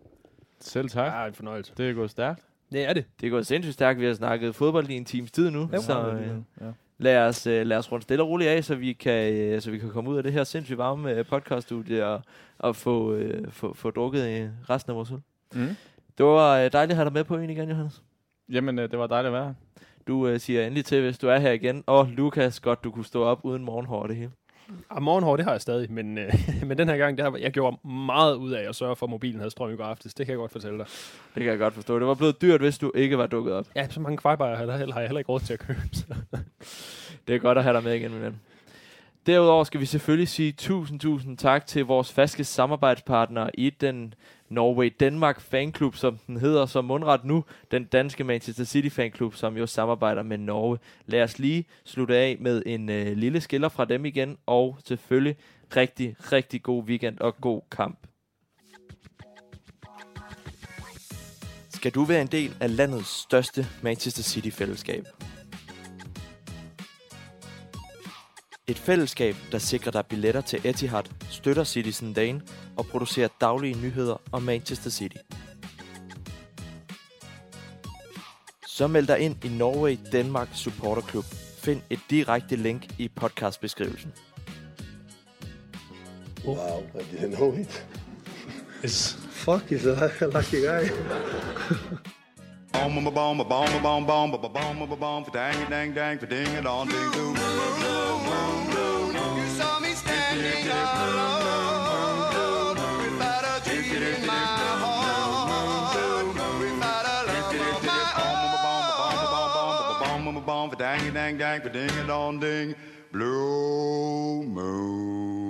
Selv tak. Ja, en fornøjelse. Det er gået stærkt. Det er det. Det er gået sindssygt stærkt. Vi har snakket fodbold i en times tid nu. Ja, så, øh, ja. lad os, øh, lad os runde stille og roligt af, så vi kan, øh, så vi kan komme ud af det her sindssygt varme øh, podcaststudie og, og få, øh, få, få drukket øh, resten af vores øl. Mm. Det var øh, dejligt at have dig med på en igen, Johannes. Jamen, øh, det var dejligt at være her. Du øh, siger endelig til, hvis du er her igen. Og Lukas, godt du kunne stå op uden morgenhår det hele. Og morgenhår, det har jeg stadig, men, øh, men den her gang, der, jeg gjorde meget ud af at sørge for, at mobilen havde strøm i går aftes. Det kan jeg godt fortælle dig. Det kan jeg godt forstå. Det var blevet dyrt, hvis du ikke var dukket op. Ja, så mange kvejbejer har jeg, har jeg heller ikke råd til at købe. Så. Det er godt at have dig med igen, min ven. Derudover skal vi selvfølgelig sige tusind, tusind tak til vores faste samarbejdspartnere i den Norway Denmark Fanklub, som den hedder som mundret nu, den danske Manchester City Fanklub, som jo samarbejder med Norge. Lad os lige slutte af med en øh, lille skiller fra dem igen, og selvfølgelig rigtig, rigtig god weekend og god kamp. Skal du være en del af landets største Manchester City-fællesskab? Et fællesskab, der sikrer dig billetter til Etihad, støtter Citizen Dane og producerer daglige nyheder om Manchester City. Så meld dig ind i Norway Denmark Supporter Club. Find et direkte link i podcastbeskrivelsen. Wow, I didn't know it. Yes. Fuck, he's a lucky guy. Boom, boom, boom, boom, boom, boom, boom, boom, boom, boom, for dang, dang, for ding, and on, ding, standing alone without a dream in my heart, without a love of my own. Blue moon.